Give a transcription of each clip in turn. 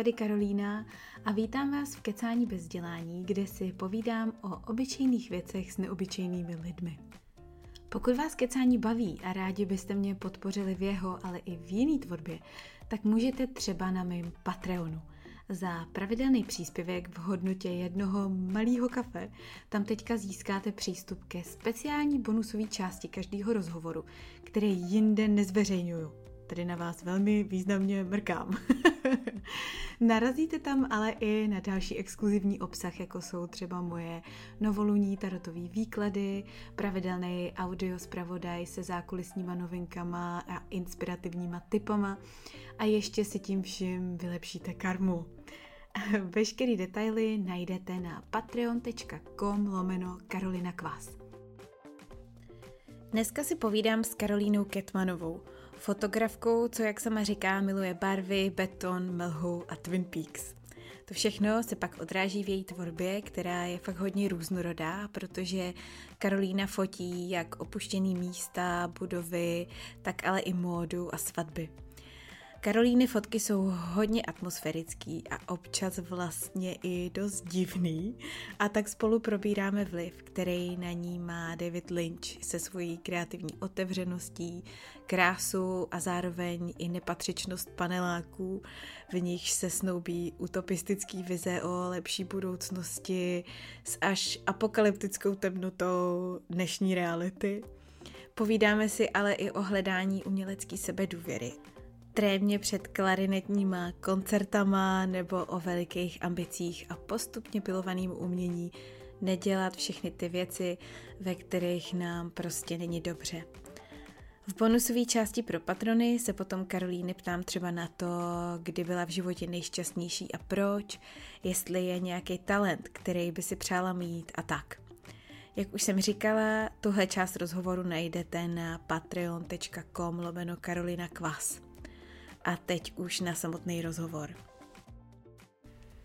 tady Karolína a vítám vás v Kecání bez dělání, kde si povídám o obyčejných věcech s neobyčejnými lidmi. Pokud vás kecání baví a rádi byste mě podpořili v jeho, ale i v jiný tvorbě, tak můžete třeba na mém Patreonu. Za pravidelný příspěvek v hodnotě jednoho malého kafe tam teďka získáte přístup ke speciální bonusové části každého rozhovoru, který jinde nezveřejňuju tady na vás velmi významně mrkám. Narazíte tam ale i na další exkluzivní obsah, jako jsou třeba moje novoluní tarotové výklady, pravidelný audio zpravodaj se zákulisníma novinkama a inspirativníma typama a ještě si tím vším vylepšíte karmu. Veškerý detaily najdete na patreon.com lomeno Karolina Kvás. Dneska si povídám s Karolínou Ketmanovou, fotografkou, co jak sama říká, miluje barvy, beton, mlhu a Twin Peaks. To všechno se pak odráží v její tvorbě, která je fakt hodně různorodá, protože Karolína fotí jak opuštěný místa, budovy, tak ale i módu a svatby. Karolíny fotky jsou hodně atmosférický a občas vlastně i dost divný a tak spolu probíráme vliv, který na ní má David Lynch se svojí kreativní otevřeností, krásu a zároveň i nepatřičnost paneláků, v nich se snoubí utopistický vize o lepší budoucnosti s až apokalyptickou temnotou dnešní reality. Povídáme si ale i o hledání umělecké sebedůvěry trémě před klarinetníma koncertama nebo o velikých ambicích a postupně pilovaným umění nedělat všechny ty věci, ve kterých nám prostě není dobře. V bonusové části pro patrony se potom Karolíny ptám třeba na to, kdy byla v životě nejšťastnější a proč, jestli je nějaký talent, který by si přála mít a tak. Jak už jsem říkala, tuhle část rozhovoru najdete na patreon.com lomeno Karolina Kvas. A teď už na samotný rozhovor.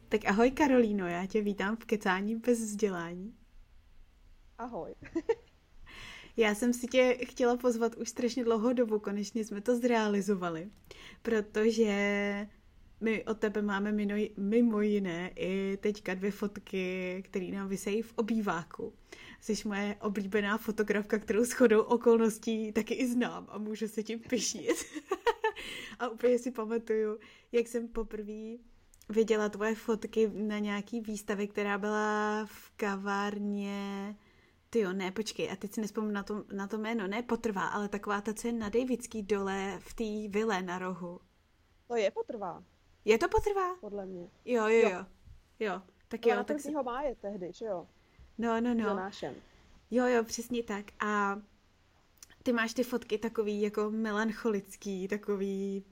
Tak ahoj Karolíno, já tě vítám v Kecání bez vzdělání. Ahoj. já jsem si tě chtěla pozvat už strašně dlouhou dobu, konečně jsme to zrealizovali, protože my od tebe máme mimo, mimo jiné i teďka dvě fotky, které nám vysejí v obýváku. Jsi moje oblíbená fotografka, kterou shodou okolností taky i znám a můžu se tím pišnit. a úplně si pamatuju, jak jsem poprvé viděla tvoje fotky na nějaký výstavě, která byla v kavárně ty jo, ne, počkej, a teď si nespomínám na to, na to jméno, ne potrvá, ale taková ta, co je na Davidský dole v té vile na rohu. To je potrvá. Je to potrvá? Podle mě. Jo, jo, jo. Jo, jo tak jo. tak si... má je tehdy, že jo? No, no, no. Jo, jo, přesně tak. A ty máš ty fotky takový jako melancholický, takový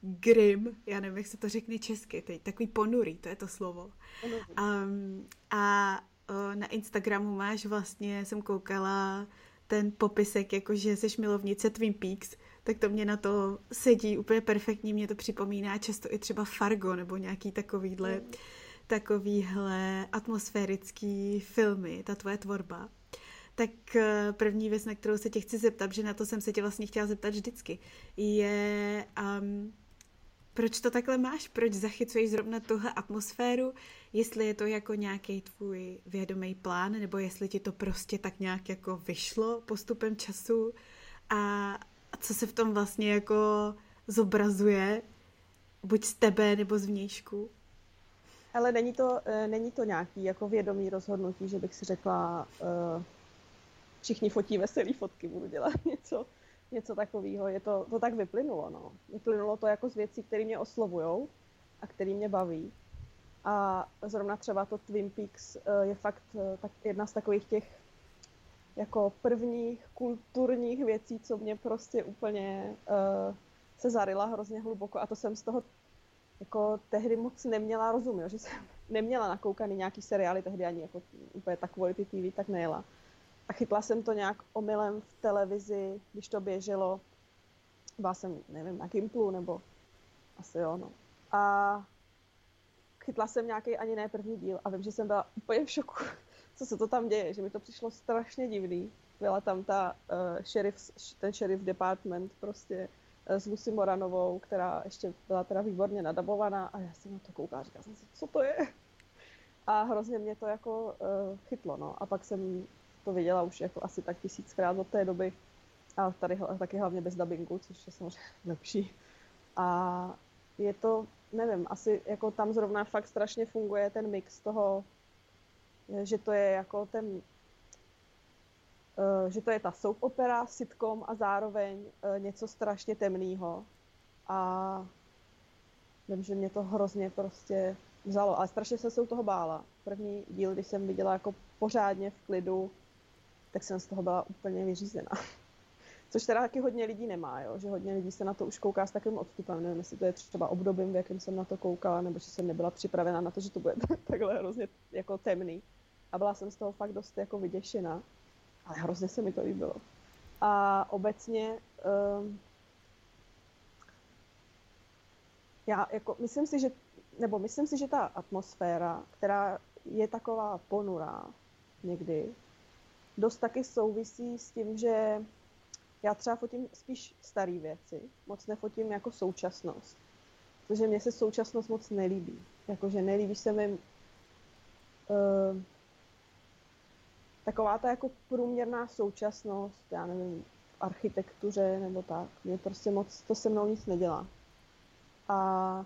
grim, já nevím, jak se to řekne česky teď, takový ponurý, to je to slovo. Um, a o, na Instagramu máš vlastně, jsem koukala ten popisek, jako že jsi milovnice Twin Peaks, tak to mě na to sedí úplně perfektně, mě to připomíná často i třeba Fargo nebo nějaký takovýhle, mm. takovýhle atmosférický filmy, ta tvoje tvorba. Tak eh, první věc, na kterou se tě chci zeptat, že na to jsem se tě vlastně chtěla zeptat vždycky, je, um, proč to takhle máš? Proč zachycuješ zrovna tuhle atmosféru? Jestli je to jako nějaký tvůj vědomý plán, nebo jestli ti to prostě tak nějak jako vyšlo postupem času a, co se v tom vlastně jako zobrazuje, buď z tebe nebo z vnějšku? Ale není to, eh, není to nějaký jako vědomý rozhodnutí, že bych si řekla, uh všichni fotí veselý fotky, budu dělat něco, něco takového. Je to, to tak vyplynulo, no. Vyplynulo to jako z věcí, které mě oslovujou a které mě baví. A zrovna třeba to Twin Peaks eh, je fakt eh, tak jedna z takových těch jako prvních kulturních věcí, co mě prostě úplně uh, se zarila hrozně hluboko a to jsem z toho jako tehdy moc neměla rozum, jo, že jsem neměla nakoukaný nějaký seriály, tehdy ani jako úplně tak quality TV tak nejela. A chytla jsem to nějak omylem v televizi, když to běželo. Byla jsem, nevím, na Gimplu, nebo asi jo, no. A chytla jsem nějaký ani ne první díl a vím, že jsem byla úplně v šoku, co se to tam děje, že mi to přišlo strašně divný. Byla tam ta uh, sheriff, ten sheriff department prostě s Lucy Moranovou, která ještě byla teda výborně nadabovaná a já jsem na to koukala říkala jsem si, co to je? A hrozně mě to jako uh, chytlo, no. A pak jsem to viděla už jako asi tak tisíckrát od té doby. A tady taky hlavně bez dubbingu, což je samozřejmě lepší. A je to, nevím, asi jako tam zrovna fakt strašně funguje ten mix toho, že to je jako ten Eh, že to je ta soap opera, sitcom a zároveň eh, něco strašně temného. A vím, že mě to hrozně prostě vzalo, ale strašně se se u toho bála. První díl, když jsem viděla jako pořádně v klidu, tak jsem z toho byla úplně vyřízená. Což teda taky hodně lidí nemá, jo? že hodně lidí se na to už kouká s takovým odstupem. Nevím, jestli to je třeba obdobím, v jakém jsem na to koukala, nebo že jsem nebyla připravena na to, že to bude takhle hrozně jako temný. A byla jsem z toho fakt dost jako vyděšená ale hrozně se mi to líbilo. A obecně um, já jako myslím si, že nebo myslím si, že ta atmosféra, která je taková ponurá někdy, dost taky souvisí s tím, že já třeba fotím spíš staré věci, moc nefotím jako současnost, protože mně se současnost moc nelíbí. Jakože nelíbí se mi uh, taková ta jako průměrná současnost, já nevím, v architektuře nebo tak, mě prostě moc, to se mnou nic nedělá. A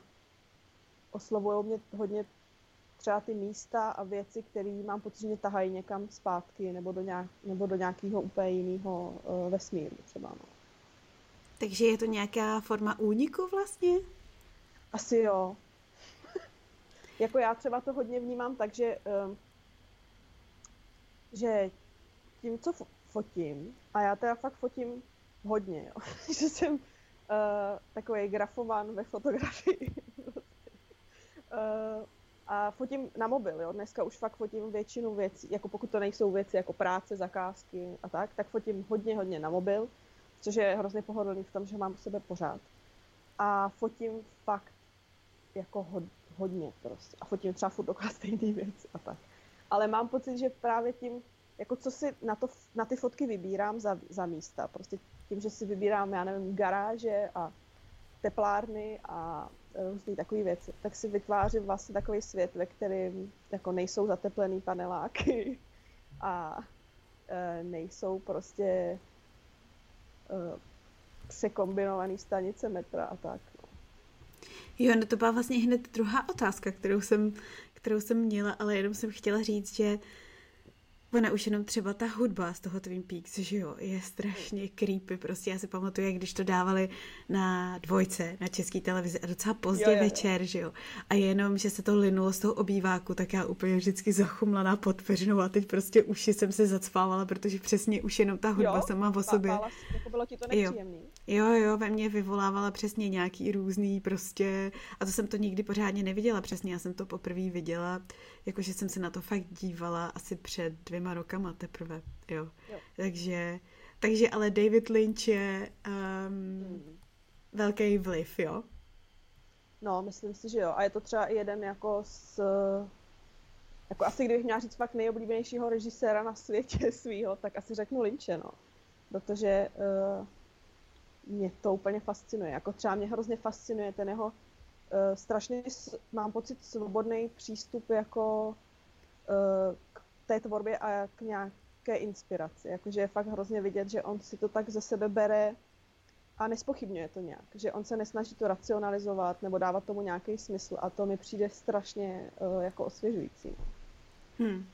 oslovují mě hodně třeba ty místa a věci, které mám pocit, že tahají někam zpátky nebo do, nějak, nebo do nějakého úplně jiného uh, vesmíru třeba. No. Takže je to nějaká forma úniku vlastně? Asi jo. jako já třeba to hodně vnímám tak, že uh, že tím, co fotím, a já teda fakt fotím hodně, jo, že jsem uh, takový grafovan ve fotografii. uh, a fotím na mobil, jo. Dneska už fakt fotím většinu věcí, jako pokud to nejsou věci jako práce, zakázky a tak, tak fotím hodně, hodně na mobil, což je hrozně pohodlný v tom, že mám u sebe pořád. A fotím fakt jako ho, hodně prostě. A fotím třeba furt dokola stejné věci a tak ale mám pocit, že právě tím, jako co si na, to, na ty fotky vybírám za, za místa, prostě tím, že si vybírám, já nevím, garáže a teplárny a různé takové věci, tak si vytvářím vlastně takový svět, ve kterém jako nejsou zateplený paneláky a e, nejsou prostě e, překombinované stanice metra a tak. No. Jo, no to byla vlastně hned druhá otázka, kterou jsem kterou jsem měla, ale jenom jsem chtěla říct, že Ona už jenom třeba ta hudba z toho Twin Peaks, že jo, je strašně creepy. Prostě já si pamatuju, jak když to dávali na dvojce, na české televizi a docela pozdě jo, jo, jo. večer, že jo. A jenom, že se to linulo z toho obýváku, tak já úplně vždycky zachumlaná pod peřinou a teď prostě uši jsem se zacpávala, protože přesně už jenom ta hudba jo, sama o sobě. Bála, jako bylo ti to nepříjemný. Jo. Jo, jo, ve mně vyvolávala přesně nějaký různý prostě, a to jsem to nikdy pořádně neviděla přesně, já jsem to poprvé viděla, jakože jsem se na to fakt dívala asi před dvěma rokama teprve, jo. jo. Takže, takže ale David Lynch je um, hmm. velký vliv, jo? No, myslím si, že jo. A je to třeba jeden jako z... Jako asi kdybych měla říct fakt nejoblíbenějšího režiséra na světě svýho, tak asi řeknu Lynche, no. Protože uh, mě to úplně fascinuje. Jako třeba mě hrozně fascinuje ten jeho uh, strašně, mám pocit, svobodný přístup jako uh, k té tvorbě a k nějaké inspiraci. Jakože je fakt hrozně vidět, že on si to tak ze sebe bere a nespochybňuje to nějak. Že on se nesnaží to racionalizovat nebo dávat tomu nějaký smysl a to mi přijde strašně uh, jako osvěžující. Hmm.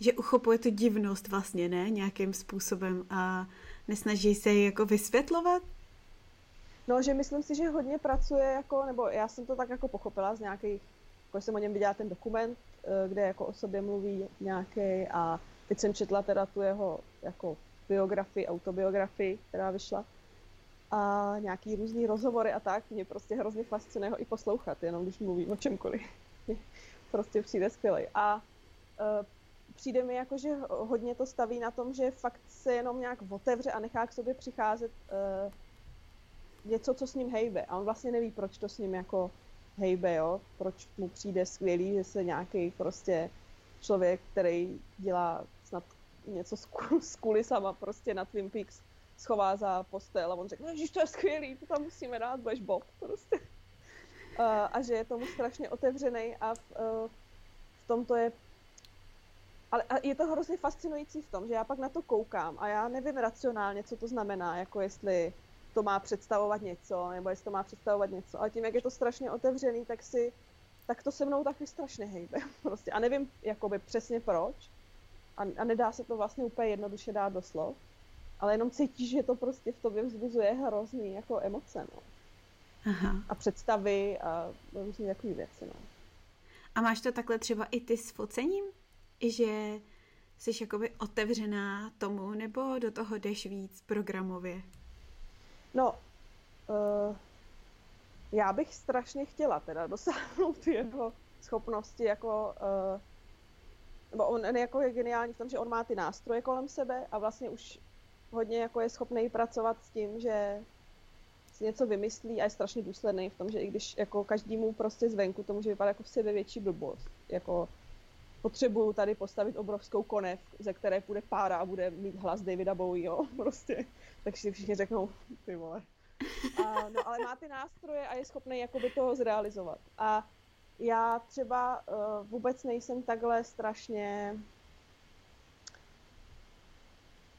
Že uchopuje tu divnost vlastně, ne? Nějakým způsobem a nesnaží se ji jako vysvětlovat? No, že myslím si, že hodně pracuje jako, nebo já jsem to tak jako pochopila z nějakých, jako jsem o něm viděla ten dokument, eh, kde jako o sobě mluví nějaký a teď jsem četla teda tu jeho jako biografii, autobiografii, která vyšla a nějaký různý rozhovory a tak, mě prostě hrozně fascinuje ho i poslouchat, jenom když mluví o čemkoliv. prostě přijde skvělý. A uh, přijde mi jako, že hodně to staví na tom, že fakt se jenom nějak otevře a nechá k sobě přicházet uh, něco, co s ním hejbe. A on vlastně neví, proč to s ním jako hejbe, jo? Proč mu přijde skvělý, že se nějaký prostě člověk, který dělá snad něco s, kulisama prostě na Twin Peaks, schová za postel a on řekne, že to je skvělý, to tam musíme dát, budeš Bob prostě. Uh, a že je tomu strašně otevřený a v, uh, v tom to je ale a je to hrozně fascinující v tom, že já pak na to koukám a já nevím racionálně, co to znamená, jako jestli to má představovat něco, nebo jestli to má představovat něco. Ale tím, jak je to strašně otevřený, tak si, tak to se mnou taky strašně hejbe. Prostě. A nevím jakoby přesně proč. A, a nedá se to vlastně úplně jednoduše dát do slov. Ale jenom cítíš, že to prostě v tobě vzbuzuje hrozný jako emoce, no. Aha. A představy a různé takové věci, no. A máš to takhle třeba i ty s focením? Že jsi jakoby otevřená tomu, nebo do toho jdeš víc programově? No, uh, já bych strašně chtěla teda dosáhnout jeho schopnosti jako uh, nebo on jako je geniální v tom, že on má ty nástroje kolem sebe a vlastně už hodně jako je schopný pracovat s tím, že si něco vymyslí a je strašně důsledný v tom, že i když jako každému prostě zvenku to může vypadat jako v sebe větší blbost. Jako potřebuju tady postavit obrovskou konev, ze které půjde pára a bude mít hlas Davida jo, prostě. Tak si všichni řeknou, ty vole. A, no ale má ty nástroje a je schopný jakoby to zrealizovat. A já třeba uh, vůbec nejsem takhle strašně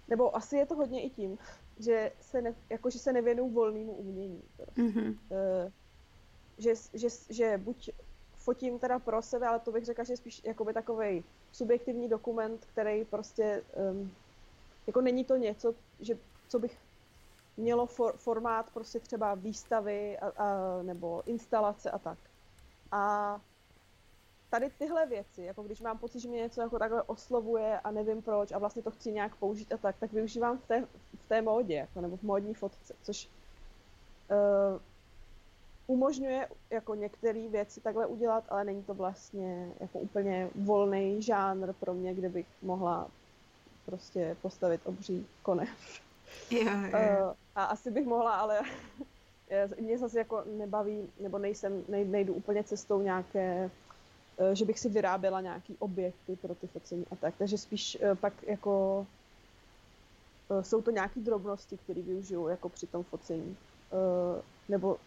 nebo asi je to hodně i tím, že se, ne, jako, že se nevěnuju volnému umění. Mm-hmm. Uh, že, že, že buď fotím teda pro sebe, ale to bych řekla, že je spíš jakoby takový subjektivní dokument, který prostě, um, jako není to něco, že, co bych mělo for, formát prostě třeba výstavy a, a, nebo instalace a tak. A tady tyhle věci, jako když mám pocit, že mě něco jako takhle oslovuje a nevím proč a vlastně to chci nějak použít a tak, tak využívám v té, v té módě, jako, nebo v módní fotce, což uh, umožňuje jako některé věci takhle udělat, ale není to vlastně jako úplně volný žánr pro mě, kde bych mohla prostě postavit obří. Jo, jo. Uh, a asi bych mohla, ale mě zase jako nebaví, nebo nejsem, nejdu úplně cestou nějaké Eh, že bych si vyráběla nějaký objekty pro ty focení a tak. Takže spíš eh, pak jako eh, jsou to nějaké drobnosti, které využiju jako při tom focení. Nebo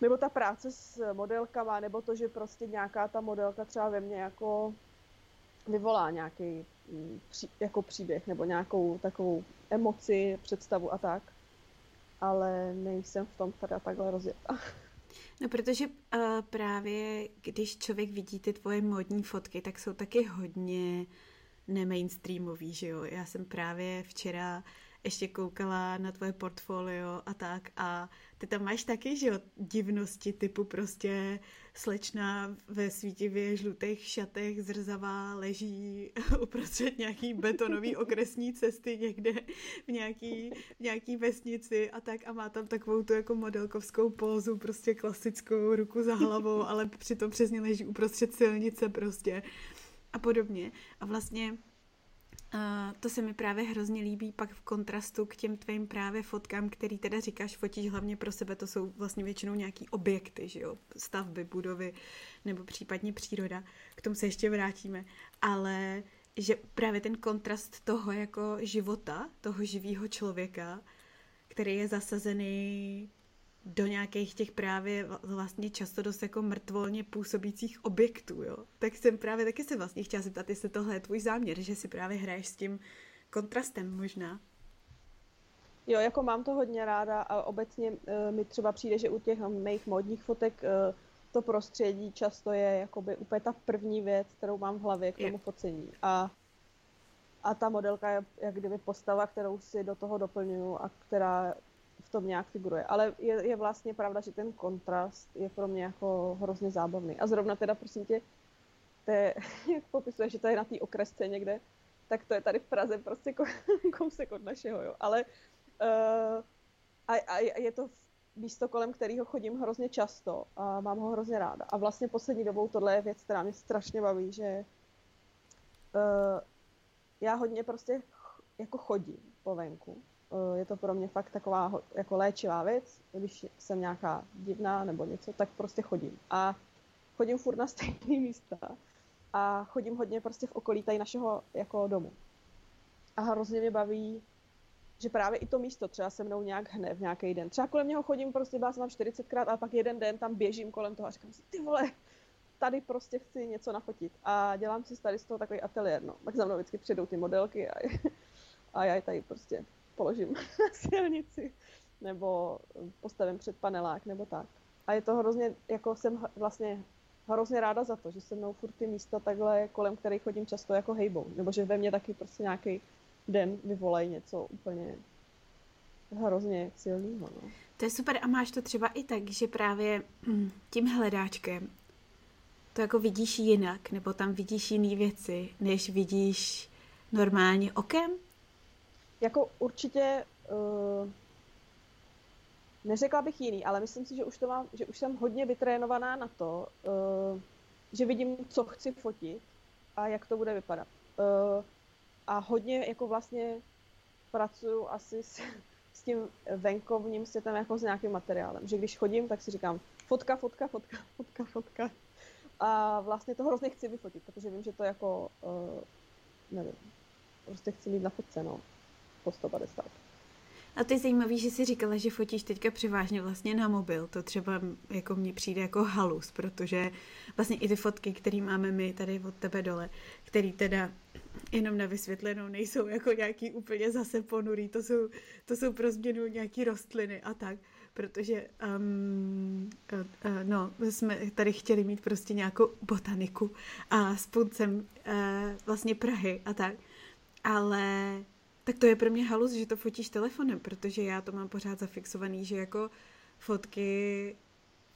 nebo ta práce s modelkama, nebo to, že prostě nějaká ta modelka třeba ve mně jako vyvolá nějaký mm, jako příběh nebo nějakou takovou emoci, představu a tak. Ale nejsem v tom teda takhle rozjetá. No, protože uh, právě když člověk vidí ty tvoje modní fotky, tak jsou taky hodně nemainstreamový, že jo. Já jsem právě včera ještě koukala na tvoje portfolio a tak a ty tam máš taky, že jo, divnosti typu prostě slečna ve svítivě žlutých šatech zrzavá leží uprostřed nějaký betonový okresní cesty někde v nějaký, v nějaký vesnici a tak a má tam takovou tu jako modelkovskou pózu, prostě klasickou ruku za hlavou, ale přitom přesně leží uprostřed silnice prostě a podobně. A vlastně To se mi právě hrozně líbí pak v kontrastu k těm tvým právě fotkám, který teda říkáš, fotíš hlavně pro sebe, to jsou vlastně většinou nějaký objekty, že jo, stavby, budovy nebo případně příroda, k tomu se ještě vrátíme, ale že právě ten kontrast toho jako života, toho živého člověka, který je zasazený do nějakých těch právě vlastně často dost jako mrtvolně působících objektů, jo. Tak jsem právě taky se vlastně chtěla zeptat, jestli tohle je tvůj záměr, že si právě hraješ s tím kontrastem možná. Jo, jako mám to hodně ráda a obecně uh, mi třeba přijde, že u těch mých modních fotek uh, to prostředí často je jakoby úplně ta první věc, kterou mám v hlavě k tomu focení. A, a ta modelka je jak kdyby postava, kterou si do toho doplňuju a která v tom nějak figuruje. Ale je, je vlastně pravda, že ten kontrast je pro mě jako hrozně zábavný. A zrovna teda, prosím tě, to je, jak popisuje, že to je na té okresce někde, tak to je tady v Praze prostě kousek od našeho, jo. Ale uh, a, a je to místo, kolem kterého chodím hrozně často a mám ho hrozně ráda. A vlastně poslední dobou tohle je věc, která mě strašně baví, že uh, já hodně prostě jako chodím po venku je to pro mě fakt taková jako léčivá věc. Když jsem nějaká divná nebo něco, tak prostě chodím. A chodím furt na stejné místa. A chodím hodně prostě v okolí tady našeho jako domu. A hrozně mě baví že právě i to místo třeba se mnou nějak hne v nějaký den. Třeba kolem něho chodím, prostě byla jsem tam 40krát, ale pak jeden den tam běžím kolem toho a říkám si, ty vole, tady prostě chci něco nafotit. A dělám si tady z toho takový ateliér, no. Pak za mnou vždycky přijdou ty modelky a, a já je tady prostě položím na silnici nebo postavím před panelák nebo tak. A je to hrozně, jako jsem vlastně hrozně ráda za to, že se mnou furt ty místa takhle, kolem kterých chodím často jako hejbou. Nebo že ve mně taky prostě nějaký den vyvolají něco úplně hrozně silného. No. To je super a máš to třeba i tak, že právě hm, tím hledáčkem to jako vidíš jinak, nebo tam vidíš jiné věci, než vidíš normálně okem? Jako určitě uh, neřekla bych jiný, ale myslím si, že už, to mám, že už jsem hodně vytrénovaná na to, uh, že vidím, co chci fotit a jak to bude vypadat. Uh, a hodně jako vlastně pracuju asi s, s tím venkovním světem jako s nějakým materiálem. Že když chodím, tak si říkám fotka, fotka, fotka, fotka, fotka. A vlastně to hrozně chci vyfotit, protože vím, že to jako, uh, nevím, prostě chci mít na fotce, no, po 150. A to je zajímavé, že jsi říkala, že fotíš teďka převážně vlastně na mobil. To třeba jako mně přijde jako halus, protože vlastně i ty fotky, které máme my tady od tebe dole, který teda jenom na vysvětlenou nejsou jako nějaký úplně zase ponurý, to jsou, to jsou pro změnu nějaký rostliny a tak, protože um, uh, uh, no, jsme tady chtěli mít prostě nějakou botaniku a s puncem uh, vlastně Prahy a tak, ale tak to je pro mě halus, že to fotíš telefonem, protože já to mám pořád zafixovaný, že jako fotky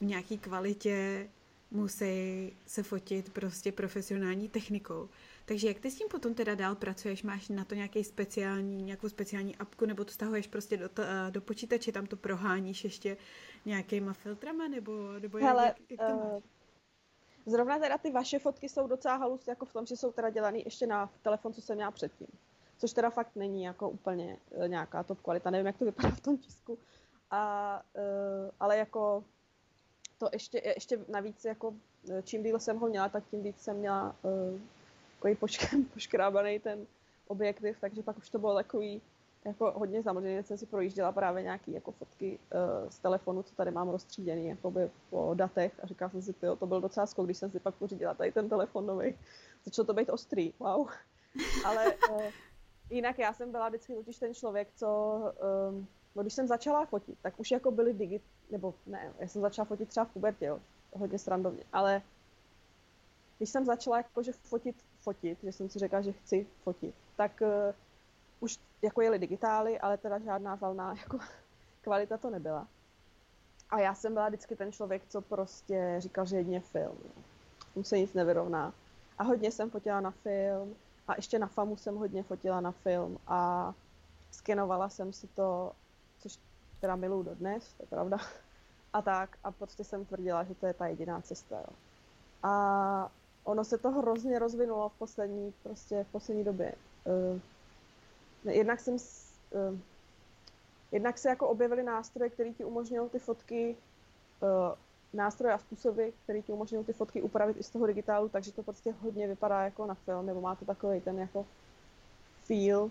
v nějaký kvalitě musí se fotit prostě profesionální technikou. Takže jak ty s tím potom teda dál pracuješ? Máš na to nějaký speciální, nějakou speciální apku, nebo to stahuješ prostě do, to, do počítače, tam to proháníš ještě nějakýma filtrama, nebo, nebo Hele, jak, jak to uh, Zrovna teda ty vaše fotky jsou docela halus, jako v tom, že jsou teda dělaný ještě na telefon, co jsem měla předtím což teda fakt není jako úplně eh, nějaká top kvalita, nevím, jak to vypadá v tom tisku, a, uh, ale jako to ještě, ještě navíc, jako eh, čím díl jsem ho měla, tak tím víc jsem měla uh, takový pošk- poškrábaný ten objektiv, takže pak už to bylo takový jako hodně samozřejmě jsem si projížděla právě nějaké jako fotky uh, z telefonu, co tady mám rozstříděný jakoby po datech a říkala jsem si, tyjo, to byl docela skok, když jsem si pak pořídila tady ten telefon nový. Začalo to být ostrý, wow. Ale uh, Jinak já jsem byla vždycky totiž ten člověk, co, um, no když jsem začala fotit, tak už jako byly digit, nebo ne, já jsem začala fotit třeba v pubertě, jo, hodně srandovně, ale když jsem začala jakože fotit, fotit, že jsem si řekla, že chci fotit, tak uh, už jako jeli digitály, ale teda žádná valná jako kvalita to nebyla. A já jsem byla vždycky ten člověk, co prostě říkal, že jedně film. Tomu se nic nevyrovná. A hodně jsem fotila na film, a ještě na FAMu jsem hodně fotila na film a skenovala jsem si to, což teda miluju dodnes, to je pravda. A tak, a prostě jsem tvrdila, že to je ta jediná cesta, jo. A ono se to hrozně rozvinulo v poslední, prostě v poslední době. Uh, jednak jsem, uh, jednak se jako objevily nástroje, které ti umožňují ty fotky uh, nástroje a způsoby, které ti umožňují ty fotky upravit i z toho digitálu, takže to prostě hodně vypadá jako na film, nebo má to takový ten jako feel.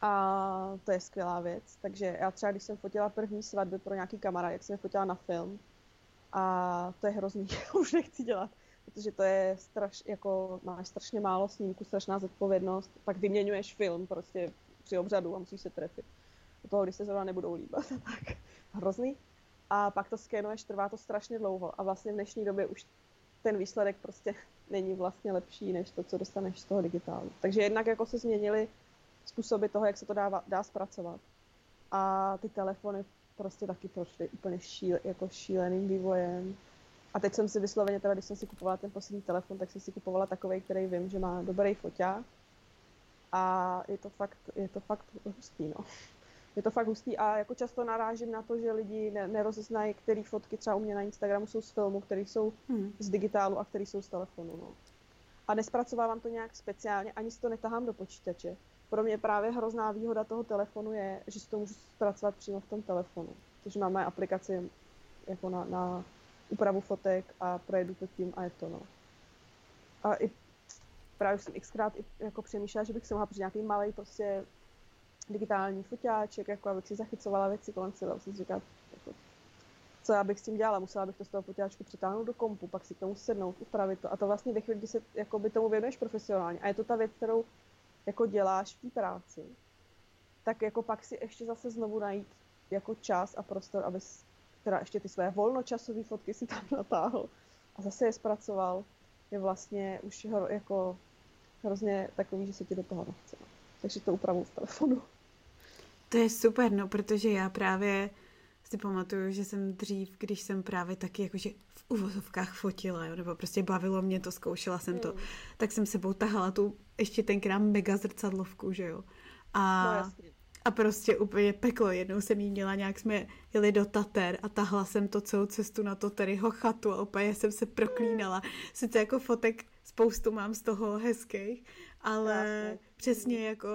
A to je skvělá věc. Takže já třeba, když jsem fotila první svatby pro nějaký kamarád, jak jsem je fotila na film, a to je hrozný, už nechci dělat, protože to je straš, jako máš strašně málo snímků, strašná zodpovědnost, pak vyměňuješ film prostě při obřadu a musíš se trefit. Do toho, když se zrovna nebudou líbat, tak hrozný a pak to skenuješ, trvá to strašně dlouho a vlastně v dnešní době už ten výsledek prostě není vlastně lepší než to, co dostaneš z toho digitálu. Takže jednak jako se změnily způsoby toho, jak se to dá, dá zpracovat. A ty telefony prostě taky prošly úplně šíl, jako šíleným vývojem. A teď jsem si vysloveně, teda když jsem si kupovala ten poslední telefon, tak jsem si kupovala takový, který vím, že má dobrý foťák. A je to fakt, je to fakt hustý, no je to fakt hustý a jako často narážím na to, že lidi ne, nerozeznají, které fotky třeba u mě na Instagramu jsou z filmu, které jsou hmm. z digitálu a které jsou z telefonu. No. A nespracovávám to nějak speciálně, ani si to netahám do počítače. Pro mě právě hrozná výhoda toho telefonu je, že si to můžu zpracovat přímo v tom telefonu. Protože máme aplikaci jako na, na úpravu fotek a projedu to tím a je to no. A i právě jsem xkrát i jako přemýšlela, že bych si mohla přijít nějaký malý prostě digitální foťáček, jako abych si zachycovala věci kolem sebe. Jsem si říkala, jako, co já bych s tím dělala, musela bych to z toho foťáčku přitáhnout do kompu, pak si k tomu sednout, upravit to. A to vlastně ve chvíli, kdy se jako by tomu věnuješ profesionálně. A je to ta věc, kterou jako děláš v té práci, tak jako pak si ještě zase znovu najít jako čas a prostor, aby teda ještě ty své volnočasové fotky si tam natáhl a zase je zpracoval, je vlastně už jako hrozně takový, že se ti do toho nechce. Takže to upravu v telefonu. To je super, no, protože já právě si pamatuju, že jsem dřív, když jsem právě taky jakože v uvozovkách fotila, jo, nebo prostě bavilo mě to, zkoušela jsem to, mm. tak jsem sebou tahala tu ještě tenkrát mega zrcadlovku, že jo. A, no, jasně. a prostě úplně peklo. Jednou jsem jí měla, nějak jsme jeli do Tater a tahla jsem to celou cestu na to ho chatu a úplně jsem se proklínala. Sice jako fotek spoustu mám z toho hezkých, ale Jasně. přesně jako,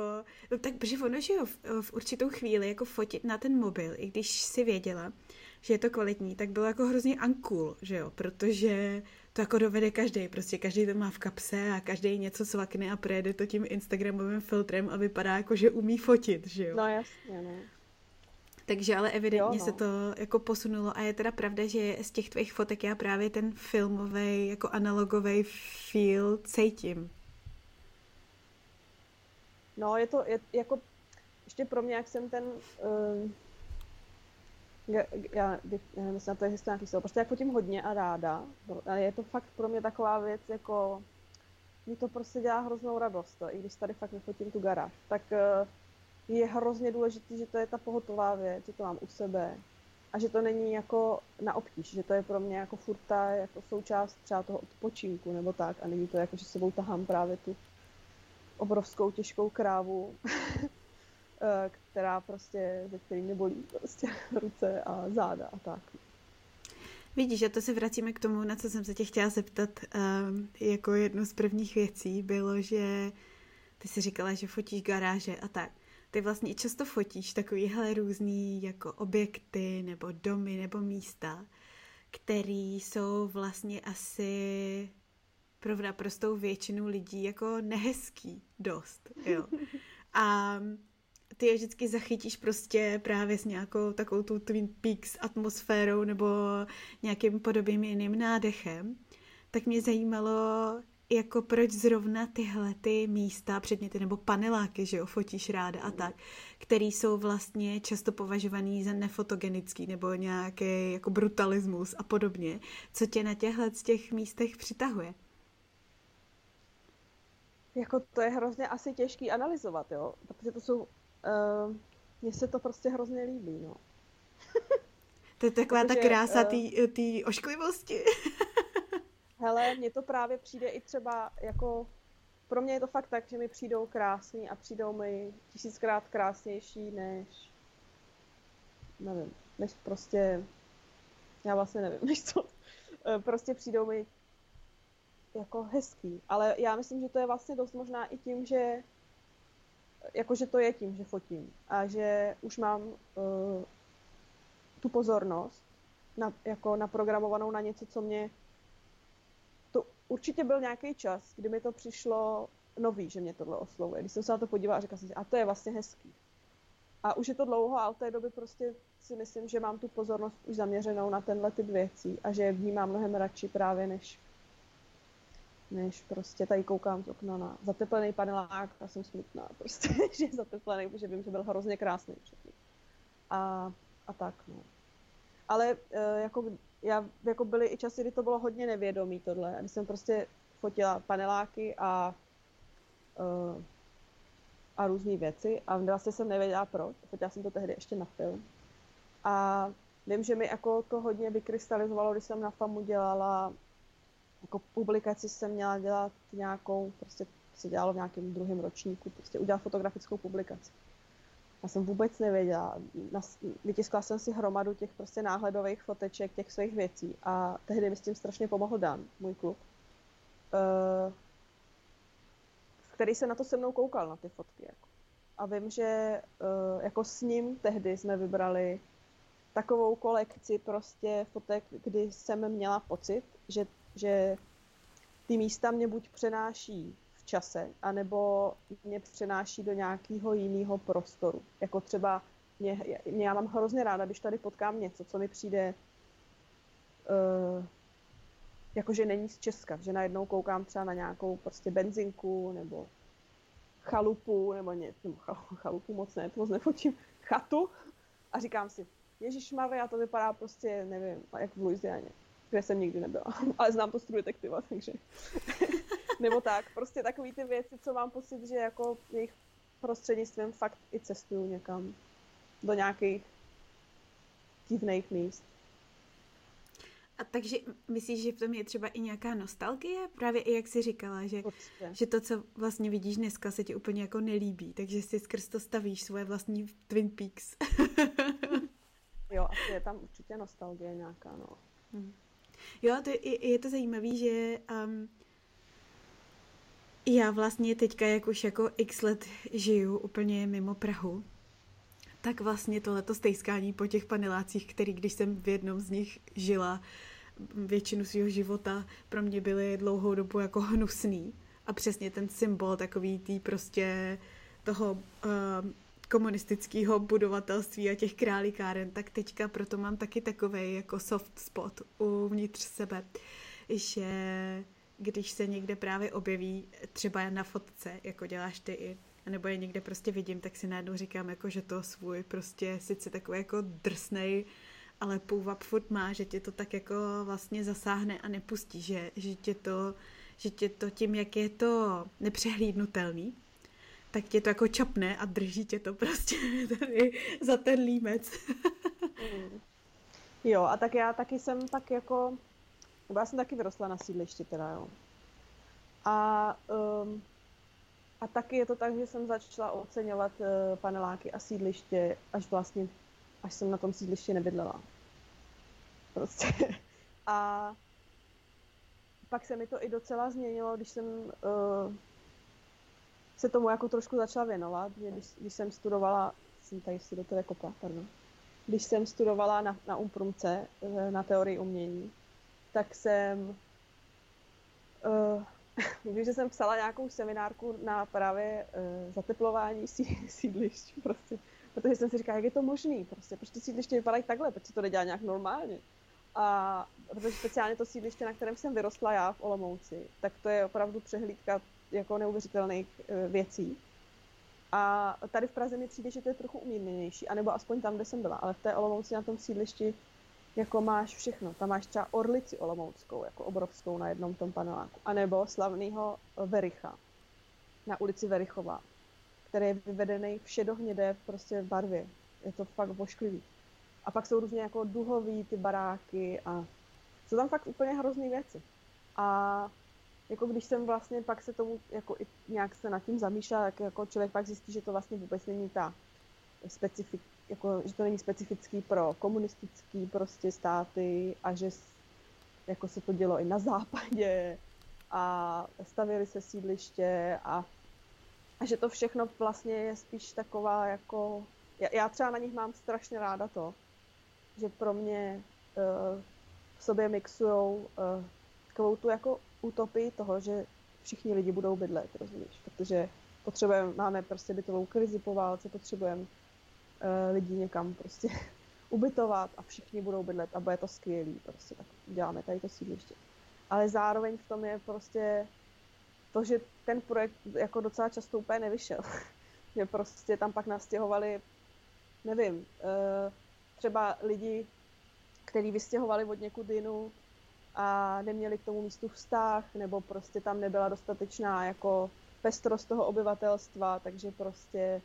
no tak protože ono, že jo, v, v určitou chvíli jako fotit na ten mobil, i když si věděla, že je to kvalitní, tak bylo jako hrozně uncool, že jo, protože to jako dovede každý, prostě každý to má v kapse a každý něco svakne a projede to tím Instagramovým filtrem a vypadá jako, že umí fotit, že jo. No jasně, ne. Takže ale evidentně jo, no. se to jako posunulo a je teda pravda, že z těch tvých fotek já právě ten filmový, jako analogový feel cítím. No, je to je, jako, ještě pro mě, jak jsem ten, uh, já, já, nevím, na to je nějaký slovo, prostě jak fotím hodně a ráda, ale je to fakt pro mě taková věc, jako, mi to prostě dělá hroznou radost, to, i když tady fakt nefotím tu garáž, tak uh, je hrozně důležité, že to je ta pohotová věc, že to mám u sebe a že to není jako na obtíž, že to je pro mě jako furta jako součást třeba toho odpočinku nebo tak a není to jako, že sebou tahám právě tu obrovskou těžkou krávu, eh, která prostě, ze který mě bolí prostě ruce a záda a tak. Vidíš, a to se vracíme k tomu, na co jsem se tě chtěla zeptat. Um, jako jednu z prvních věcí bylo, že ty si říkala, že fotíš garáže a tak. Ty vlastně často fotíš takovýhle různý jako objekty nebo domy nebo místa, které jsou vlastně asi pro naprostou většinu lidí jako nehezký dost, jo. A ty je vždycky zachytíš prostě právě s nějakou takovou tu Twin Peaks atmosférou nebo nějakým podobným jiným nádechem. Tak mě zajímalo, jako proč zrovna tyhle ty místa, předměty nebo paneláky, že jo, fotíš ráda a tak, který jsou vlastně často považovaný za nefotogenický nebo nějaký jako brutalismus a podobně. Co tě na těchhle z těch místech přitahuje? Jako to je hrozně asi těžký analyzovat, jo, protože to jsou, uh, mně se to prostě hrozně líbí, no. to je taková Protože, ta krása uh, té ošklivosti. hele, mně to právě přijde i třeba jako, pro mě je to fakt tak, že mi přijdou krásný a přijdou mi tisíckrát krásnější než, nevím, než prostě, já vlastně nevím, než co, eh, prostě přijdou mi jako hezký. Ale já myslím, že to je vlastně dost možná i tím, že jakože to je tím, že fotím a že už mám uh, tu pozornost na, jako naprogramovanou na něco, co mě to určitě byl nějaký čas, kdy mi to přišlo nový, že mě tohle oslovuje. Když jsem se na to podívala a řekla jsem si, a to je vlastně hezký. A už je to dlouho a od té doby prostě si myslím, že mám tu pozornost už zaměřenou na tenhle typ věcí a že vnímám mnohem radši právě než než prostě tady koukám z okna na zateplený panelák a jsem smutná prostě, že je zateplený, protože vím, že byl hrozně krásný všechny. A, a tak, no. Ale e, jako, já, jako byly i časy, kdy to bylo hodně nevědomý tohle, když jsem prostě fotila paneláky a e, a různé věci a vlastně jsem nevěděla proč, fotila jsem to tehdy ještě na film. A vím, že mi jako to hodně vykrystalizovalo, když jsem na FAMu dělala jako publikaci jsem měla dělat nějakou, prostě se dělalo v nějakém druhém ročníku, prostě udělat fotografickou publikaci. Já jsem vůbec nevěděla. Vytiskla jsem si hromadu těch prostě náhledových foteček, těch svých věcí a tehdy mi s tím strašně pomohl Dan, můj kluk, uh, který se na to se mnou koukal, na ty fotky. Jako. A vím, že uh, jako s ním tehdy jsme vybrali takovou kolekci prostě fotek, kdy jsem měla pocit, že že ty místa mě buď přenáší v čase, anebo mě přenáší do nějakého jiného prostoru. Jako třeba mě, mě, já mám hrozně ráda, když tady potkám něco, co mi přijde uh, jakože není z Česka, že najednou koukám třeba na nějakou prostě benzinku nebo chalupu, nebo ně, nebo chalupu moc ne, to moc nefotím, chatu a říkám si, Ježíš a to vypadá prostě, nevím, jak v Louisianě, kde jsem nikdy nebyla, ale znám to z detektiva, takže nebo tak, prostě takový ty věci, co mám pocit, že jako jejich prostřednictvím fakt i cestuju někam do nějakých divných míst. A takže myslíš, že v tom je třeba i nějaká nostalgie? Právě i jak jsi říkala, že, že to, co vlastně vidíš dneska, se ti úplně jako nelíbí, takže si skrz to stavíš svoje vlastní Twin Peaks. jo, asi je tam určitě nostalgie nějaká, no. Hmm. Jo, to je, je to zajímavé, že um, já vlastně teďka, jak už jako x let žiju úplně mimo Prahu, tak vlastně tohleto stejskání po těch panelácích, který když jsem v jednom z nich žila většinu svého života, pro mě byly dlouhou dobu jako hnusný. A přesně ten symbol takový tý prostě toho uh, komunistického budovatelství a těch králikáren, tak teďka proto mám taky takový jako soft spot uvnitř sebe, že když se někde právě objeví třeba na fotce, jako děláš ty i, nebo je někde prostě vidím, tak si najednou říkám, jako, že to svůj prostě sice takový jako drsnej, ale půvab furt má, že tě to tak jako vlastně zasáhne a nepustí, že, že, tě to, že tě to tím, jak je to nepřehlídnutelný, tak tě to jako čapne a drží tě to prostě tady za ten límec. mm. Jo, a tak já taky jsem tak jako, nebo já jsem taky vyrostla na sídlišti teda, jo. A um, a taky je to tak, že jsem začala oceňovat uh, paneláky a sídliště až vlastně, až jsem na tom sídlišti nebydlela. Prostě. A pak se mi to i docela změnilo, když jsem uh, se tomu jako trošku začala věnovat, že když, když jsem studovala, jsem tady si do toho kopla, pardon, když jsem studovala na, na Umprumce, eh, na teorii umění, tak jsem uh, Vím, že jsem psala nějakou seminárku na právě uh, zateplování sí, sídlišť, prostě, protože jsem si říkala, jak je to možný, prostě, proč ty sídliště vypadají takhle, proč se to nedělá nějak normálně. A protože speciálně to sídliště, na kterém jsem vyrostla já v Olomouci, tak to je opravdu přehlídka jako neuvěřitelných uh, věcí. A tady v Praze mi přijde, že to je trochu umírněnější, anebo aspoň tam, kde jsem byla, ale v té Olomouci na tom sídlišti jako máš všechno. Tam máš třeba orlici olomouckou, jako obrovskou na jednom tom paneláku. A nebo slavného Vericha na ulici Verichova, který je vyvedený v šedohnědé prostě barvě. Je to fakt vošklivý. A pak jsou různě jako duhový ty baráky a jsou tam fakt úplně hrozný věci. A jako když jsem vlastně pak se tomu jako i nějak se nad tím zamýšlela, tak jako člověk pak zjistí, že to vlastně vůbec není ta specifik, jako, že to není specifický pro komunistický prostě státy a že jako se to dělo i na západě a stavili se sídliště a, a že to všechno vlastně je spíš taková jako, já, já třeba na nich mám strašně ráda to, že pro mě uh, v sobě mixujou uh, takovou tu jako utopii toho, že všichni lidi budou bydlet, rozumíš, protože potřebujeme, máme prostě bytovou krizi po válce, potřebujeme uh, lidi někam prostě ubytovat a všichni budou bydlet a bude to skvělý, prostě tak děláme tady to sídliště. Ale zároveň v tom je prostě to, že ten projekt jako docela často úplně nevyšel. že prostě tam pak nastěhovali, nevím, uh, třeba lidi, kteří vystěhovali od někud jinu a neměli k tomu místu vztah, nebo prostě tam nebyla dostatečná jako pestrost toho obyvatelstva, takže prostě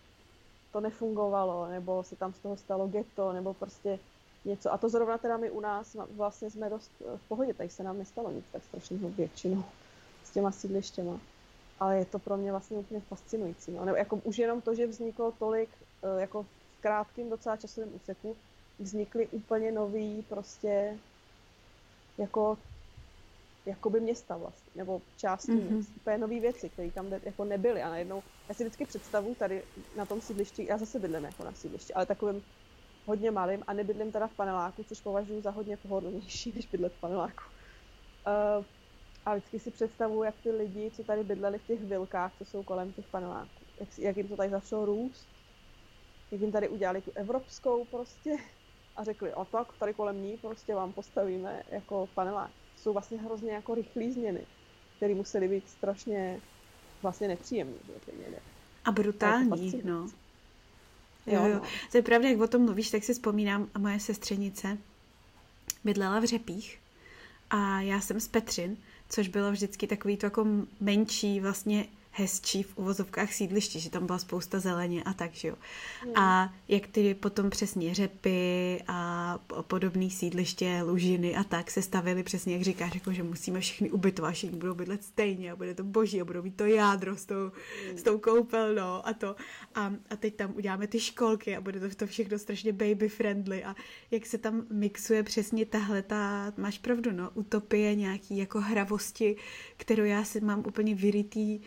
to nefungovalo, nebo se tam z toho stalo ghetto, nebo prostě něco. A to zrovna teda my u nás vlastně jsme dost v pohodě, tady se nám nestalo nic tak strašného většinou s těma sídlištěma. Ale je to pro mě vlastně úplně fascinující. No. Nebo jako už jenom to, že vzniklo tolik, eh, jako v krátkém docela časovém úseku, vznikly úplně nový prostě jako jakoby města vlastně, nebo části mm-hmm. měst, úplně nové věci, které tam jako nebyly a najednou, já si vždycky představu tady na tom sídlišti, já zase bydlím jako na sídlišti, ale takovým hodně malým a nebydlím teda v paneláku, což považuji za hodně pohodlnější, než bydlet v paneláku. Uh, A vždycky si představuju, jak ty lidi, co tady bydleli v těch vilkách, co jsou kolem těch paneláků, jak, jak jim to tady začalo růst, jak jim tady udělali tu evropskou prostě a řekli, a tak tady kolem ní prostě vám postavíme jako panelák. Jsou vlastně hrozně jako rychlé změny, které musely být strašně vlastně nepříjemné. A brutální, no. Jo, jo. No. To je pravda, jak o tom mluvíš, tak si vzpomínám, a moje sestřenice bydlela v Řepích a já jsem z Petřin, což bylo vždycky takový to jako menší vlastně hezčí v uvozovkách sídliště, že tam byla spousta zeleně a tak, že jo. Mm. A jak ty potom přesně řepy a podobné sídliště, lužiny a tak se stavily přesně, jak říkáš, jako, že musíme všechny ubytovat, všichni budou bydlet stejně a bude to boží a budou mít to jádro s tou, mm. s tou koupelnou a to. A, a teď tam uděláme ty školky a bude to, to všechno strašně baby friendly a jak se tam mixuje přesně tahle, ta, máš pravdu, no, utopie nějaký jako hravosti, kterou já si mám úplně vyrytý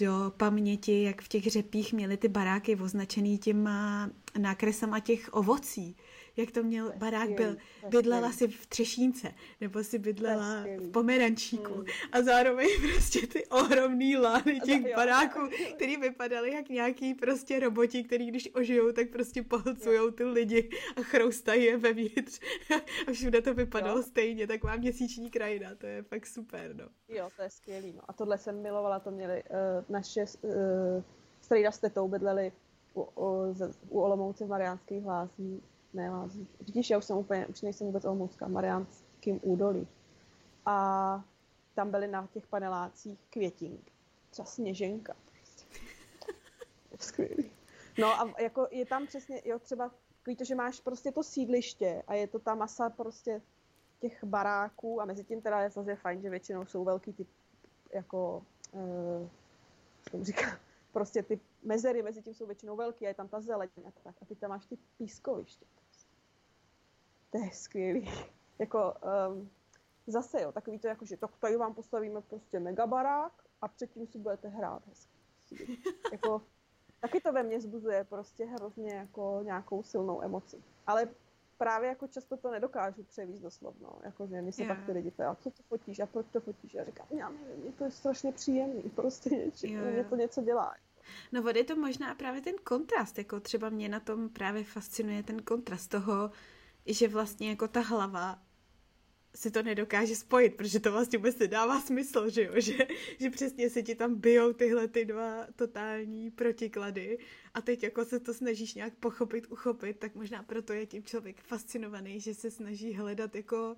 do paměti, jak v těch řepích měli ty baráky označený těma nákresama těch ovocí jak to měl barák byl. Bydlela si v Třešínce, nebo si bydlela v Pomerančíku. Hmm. A zároveň prostě ty ohromný lány těch baráků, který vypadaly jak nějaký prostě roboti, který když ožijou, tak prostě pohlcujou ty lidi a chroustají je vevnitř. a všude to vypadalo jo. stejně, taková měsíční krajina, to je fakt super, no. Jo, to je skvělý, no. A tohle jsem milovala, to měli uh, naše uh, strejda s tetou bydleli u, u, u Olomouce v Mariánských hlásí ne. Vidíš, já už jsem úplně, už nejsem vůbec Olomoucká, Mariánským údolí. A tam byly na těch panelácích květink. Třeba sněženka. Skvělý. No a jako je tam přesně, jo, třeba takový to, že máš prostě to sídliště a je to ta masa prostě těch baráků a mezi tím teda je zase fajn, že většinou jsou velký ty jako, uh, jak říká, prostě ty mezery mezi tím jsou většinou velké a je tam ta zeleň a tak. A ty tam máš ty pískoviště. To je skvělý. jako um, zase jo, takový to jako, že tak tady vám postavíme prostě megabarák a předtím si budete hrát hezky. jako, taky to ve mně zbuzuje prostě hrozně jako nějakou silnou emoci. Ale právě jako často to nedokážu převíst doslovno. Jako, že mi se yeah. pak ty lidi ptají, a co to fotíš a proč to fotíš? Já říkám, já nevím, mě to je strašně příjemný, prostě něči, yeah. mě to něco dělá. No vody je to možná právě ten kontrast, jako třeba mě na tom právě fascinuje ten kontrast toho, že vlastně jako ta hlava si to nedokáže spojit, protože to vlastně vůbec nedává smysl, že jo, že, že přesně se ti tam bijou tyhle ty dva totální protiklady a teď jako se to snažíš nějak pochopit, uchopit, tak možná proto je tím člověk fascinovaný, že se snaží hledat jako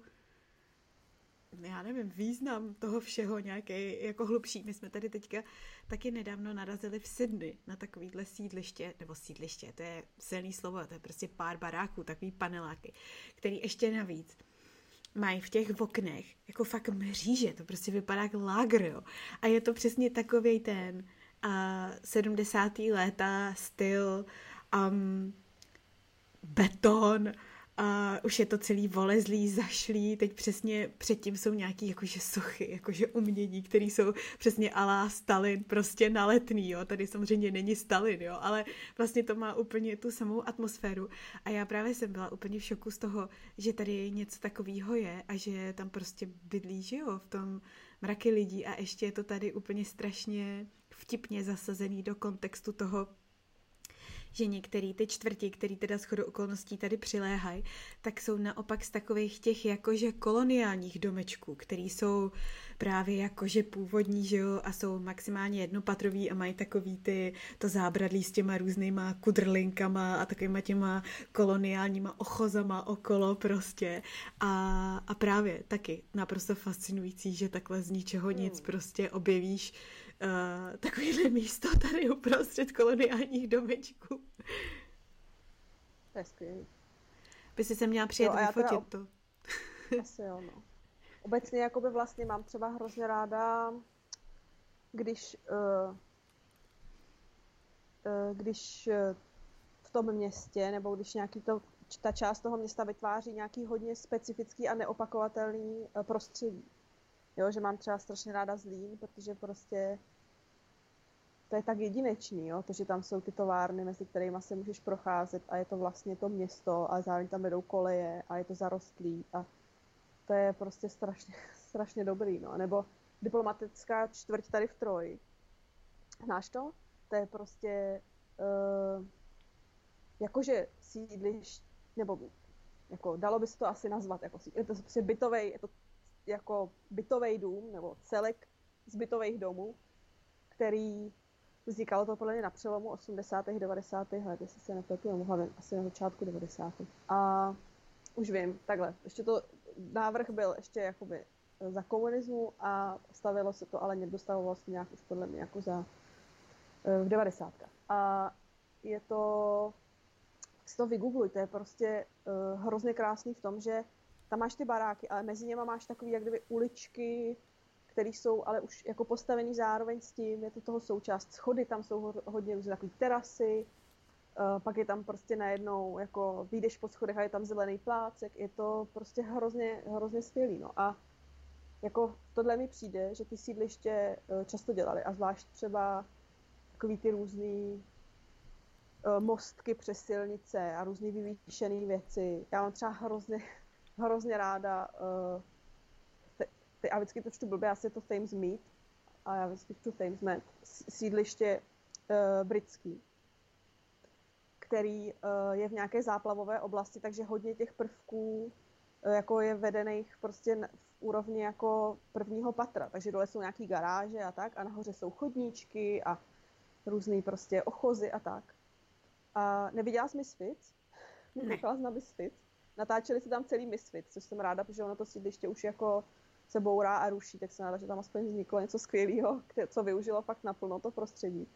já nevím, význam toho všeho nějaký jako hlubší. My jsme tady teďka taky nedávno narazili v Sydney na takovýhle sídliště, nebo sídliště, to je silný slovo, to je prostě pár baráků, takový paneláky, který ještě navíc mají v těch oknech jako fakt mříže, to prostě vypadá jak lágr, jo. A je to přesně takový ten a 70. léta styl um, beton, a už je to celý volezlý, zašlý, teď přesně předtím jsou nějaký jakože sochy, jakože umění, které jsou přesně alá Stalin, prostě naletný, jo, tady samozřejmě není Stalin, jo, ale vlastně to má úplně tu samou atmosféru. A já právě jsem byla úplně v šoku z toho, že tady něco takového je a že tam prostě bydlí, že jo, v tom mraky lidí. A ještě je to tady úplně strašně vtipně zasazený do kontextu toho, že některé ty čtvrti, které teda shodou okolností tady přiléhají, tak jsou naopak z takových těch jakože koloniálních domečků, které jsou právě jakože původní, že jo, a jsou maximálně jednopatrový a mají takový ty, to zábradlí s těma různýma kudrlinkama a takovýma těma koloniálníma ochozama okolo prostě. A, a právě taky naprosto fascinující, že takhle z ničeho nic hmm. prostě objevíš uh, takovýhle místo tady uprostřed koloniálních domečků. To je skvělý. By si se měla přijet jo, vyfotit teda, to. Asi jo, no. Obecně jakoby vlastně mám třeba hrozně ráda, když uh, uh, když v tom městě, nebo když nějaký to, ta část toho města vytváří nějaký hodně specifický a neopakovatelný prostředí. Jo, že mám třeba strašně ráda Zlín, protože prostě to je tak jedinečný, jo? to, že tam jsou ty továrny, mezi kterými se můžeš procházet a je to vlastně to město a zároveň tam vedou koleje a je to zarostlý a to je prostě strašně, strašně dobrý, no. Nebo diplomatická čtvrť tady v Troji. Znáš to? To je prostě uh, jakože sídliš, nebo jako dalo by se to asi nazvat, jako, je to prostě bytovej, je to jako bytový dům, nebo celek z bytových domů, který vznikalo to podle mě na přelomu 80. 90. let, jestli se nepletu, nebo hlavně asi na začátku 90. A už vím, takhle, ještě to, návrh byl ještě jakoby za komunismu a stavilo se to, ale nedostavovalo se nějak už podle mě jako za v 90. A je to, si to vygoogluj, to je prostě uh, hrozně krásný v tom, že tam máš ty baráky, ale mezi něma máš takový jak kdyby uličky, které jsou ale už jako postavený zároveň s tím, je to toho součást schody, tam jsou hodně různé takové terasy, uh, pak je tam prostě najednou, jako vyjdeš po schodech a je tam zelený plácek, je to prostě hrozně, hrozně skvělý, no a jako tohle mi přijde, že ty sídliště uh, často dělali a zvlášť třeba takový ty různý uh, mostky přes silnice a různý vyvýšené věci. Já mám třeba hrozně, hrozně ráda a vždycky to čtu blbě, asi je to Thames Meet, a já vždycky čtu Thames Meet, sídliště uh, britský, který uh, je v nějaké záplavové oblasti, takže hodně těch prvků uh, jako je vedených prostě v úrovni jako prvního patra, takže dole jsou nějaký garáže a tak a nahoře jsou chodníčky a různý prostě ochozy a tak. A neviděla jsi Misfits? Nechala jsi na Misfits? Natáčeli se tam celý Misfits, což jsem ráda, protože ono to sídliště už jako se bourá a ruší, tak jsem ráda, že tam aspoň vzniklo něco skvělého, co využilo fakt naplno to prostředí.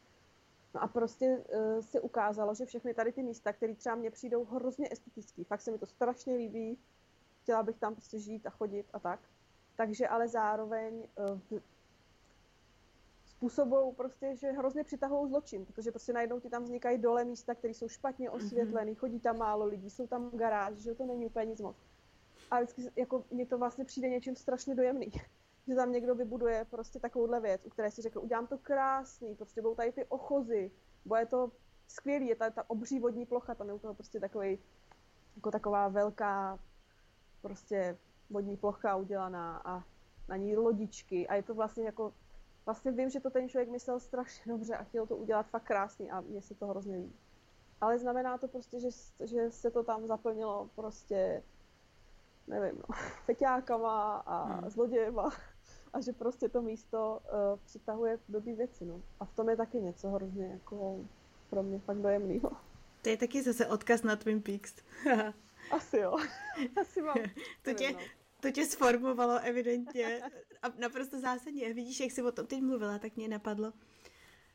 No a prostě uh, se ukázalo, že všechny tady ty místa, které třeba mně přijdou hrozně estetický, fakt se mi to strašně líbí, chtěla bych tam prostě žít a chodit a tak, takže ale zároveň uh, způsobují prostě, že hrozně přitahují zločin, protože prostě najednou ti tam vznikají dole místa, které jsou špatně mhm. osvětlené, chodí tam málo lidí, jsou tam garáže, že to není úplně nic moc. A vždycky jako mně to vlastně přijde něčím strašně dojemný. že tam někdo vybuduje prostě takovouhle věc, u které si řekl, udělám to krásný, prostě budou tady ty ochozy, bude to skvělý, je tady ta obří vodní plocha, tam je u toho prostě takový, jako taková velká prostě vodní plocha udělaná a na ní lodičky a je to vlastně jako vlastně vím, že to ten člověk myslel strašně dobře a chtěl to udělat fakt krásný a mně se to hrozně líbí. Ale znamená to prostě, že, že se to tam zaplnilo prostě, nevím, no, feťákama a hmm. zlodějema a že prostě to místo uh, přitahuje blbý věci, no. A v tom je taky něco hrozně jako pro mě fakt dojemného. To je taky zase odkaz na Twin Peaks. Asi jo. Asi mám. to, tě, no. To tě sformovalo evidentně a naprosto zásadně. Vidíš, jak jsi o tom teď mluvila, tak mě napadlo.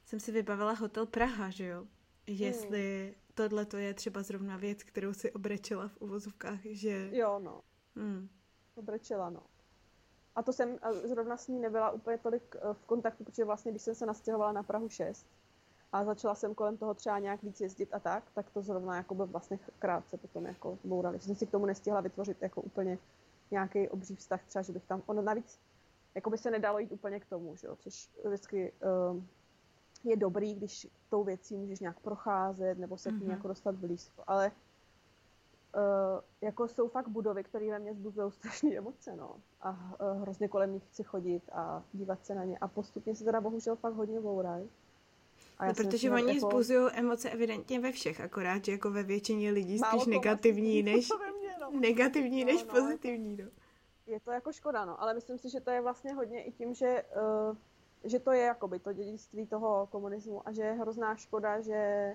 Jsem si vybavila hotel Praha, že jo? Jestli hmm. tohle to je třeba zrovna věc, kterou si obrečela v uvozovkách, že... Jo, no. Hmm. Obrečela, no. A to jsem zrovna s ní nebyla úplně tolik eh, v kontaktu, protože vlastně, když jsem se nastěhovala na Prahu 6 a začala jsem kolem toho třeba nějak víc jezdit a tak, tak to zrovna jako by vlastně krátce potom jako bourali. Že jsem si k tomu nestihla vytvořit jako úplně nějaký obří vztah, třeba, že bych tam, ono navíc, jako by se nedalo jít úplně k tomu, že jo, což vždycky um, je dobrý, když tou věcí můžeš nějak procházet nebo se k ní mm-hmm. jako dostat blízko, ale uh, jako jsou fakt budovy, které ve mně zbuzují strašné emoce, no. A uh, hrozně kolem nich chci chodit a dívat se na ně. A postupně se teda bohužel fakt hodně bourají. No, protože oni jako... zbuzují emoce evidentně ve všech, akorát, že jako ve většině lidí spíš negativní než, no. negativní než no, no, pozitivní. No. Je to jako škoda, no, ale myslím si, že to je vlastně hodně i tím, že, uh, že to je jakoby to dědictví toho komunismu a že je hrozná škoda, že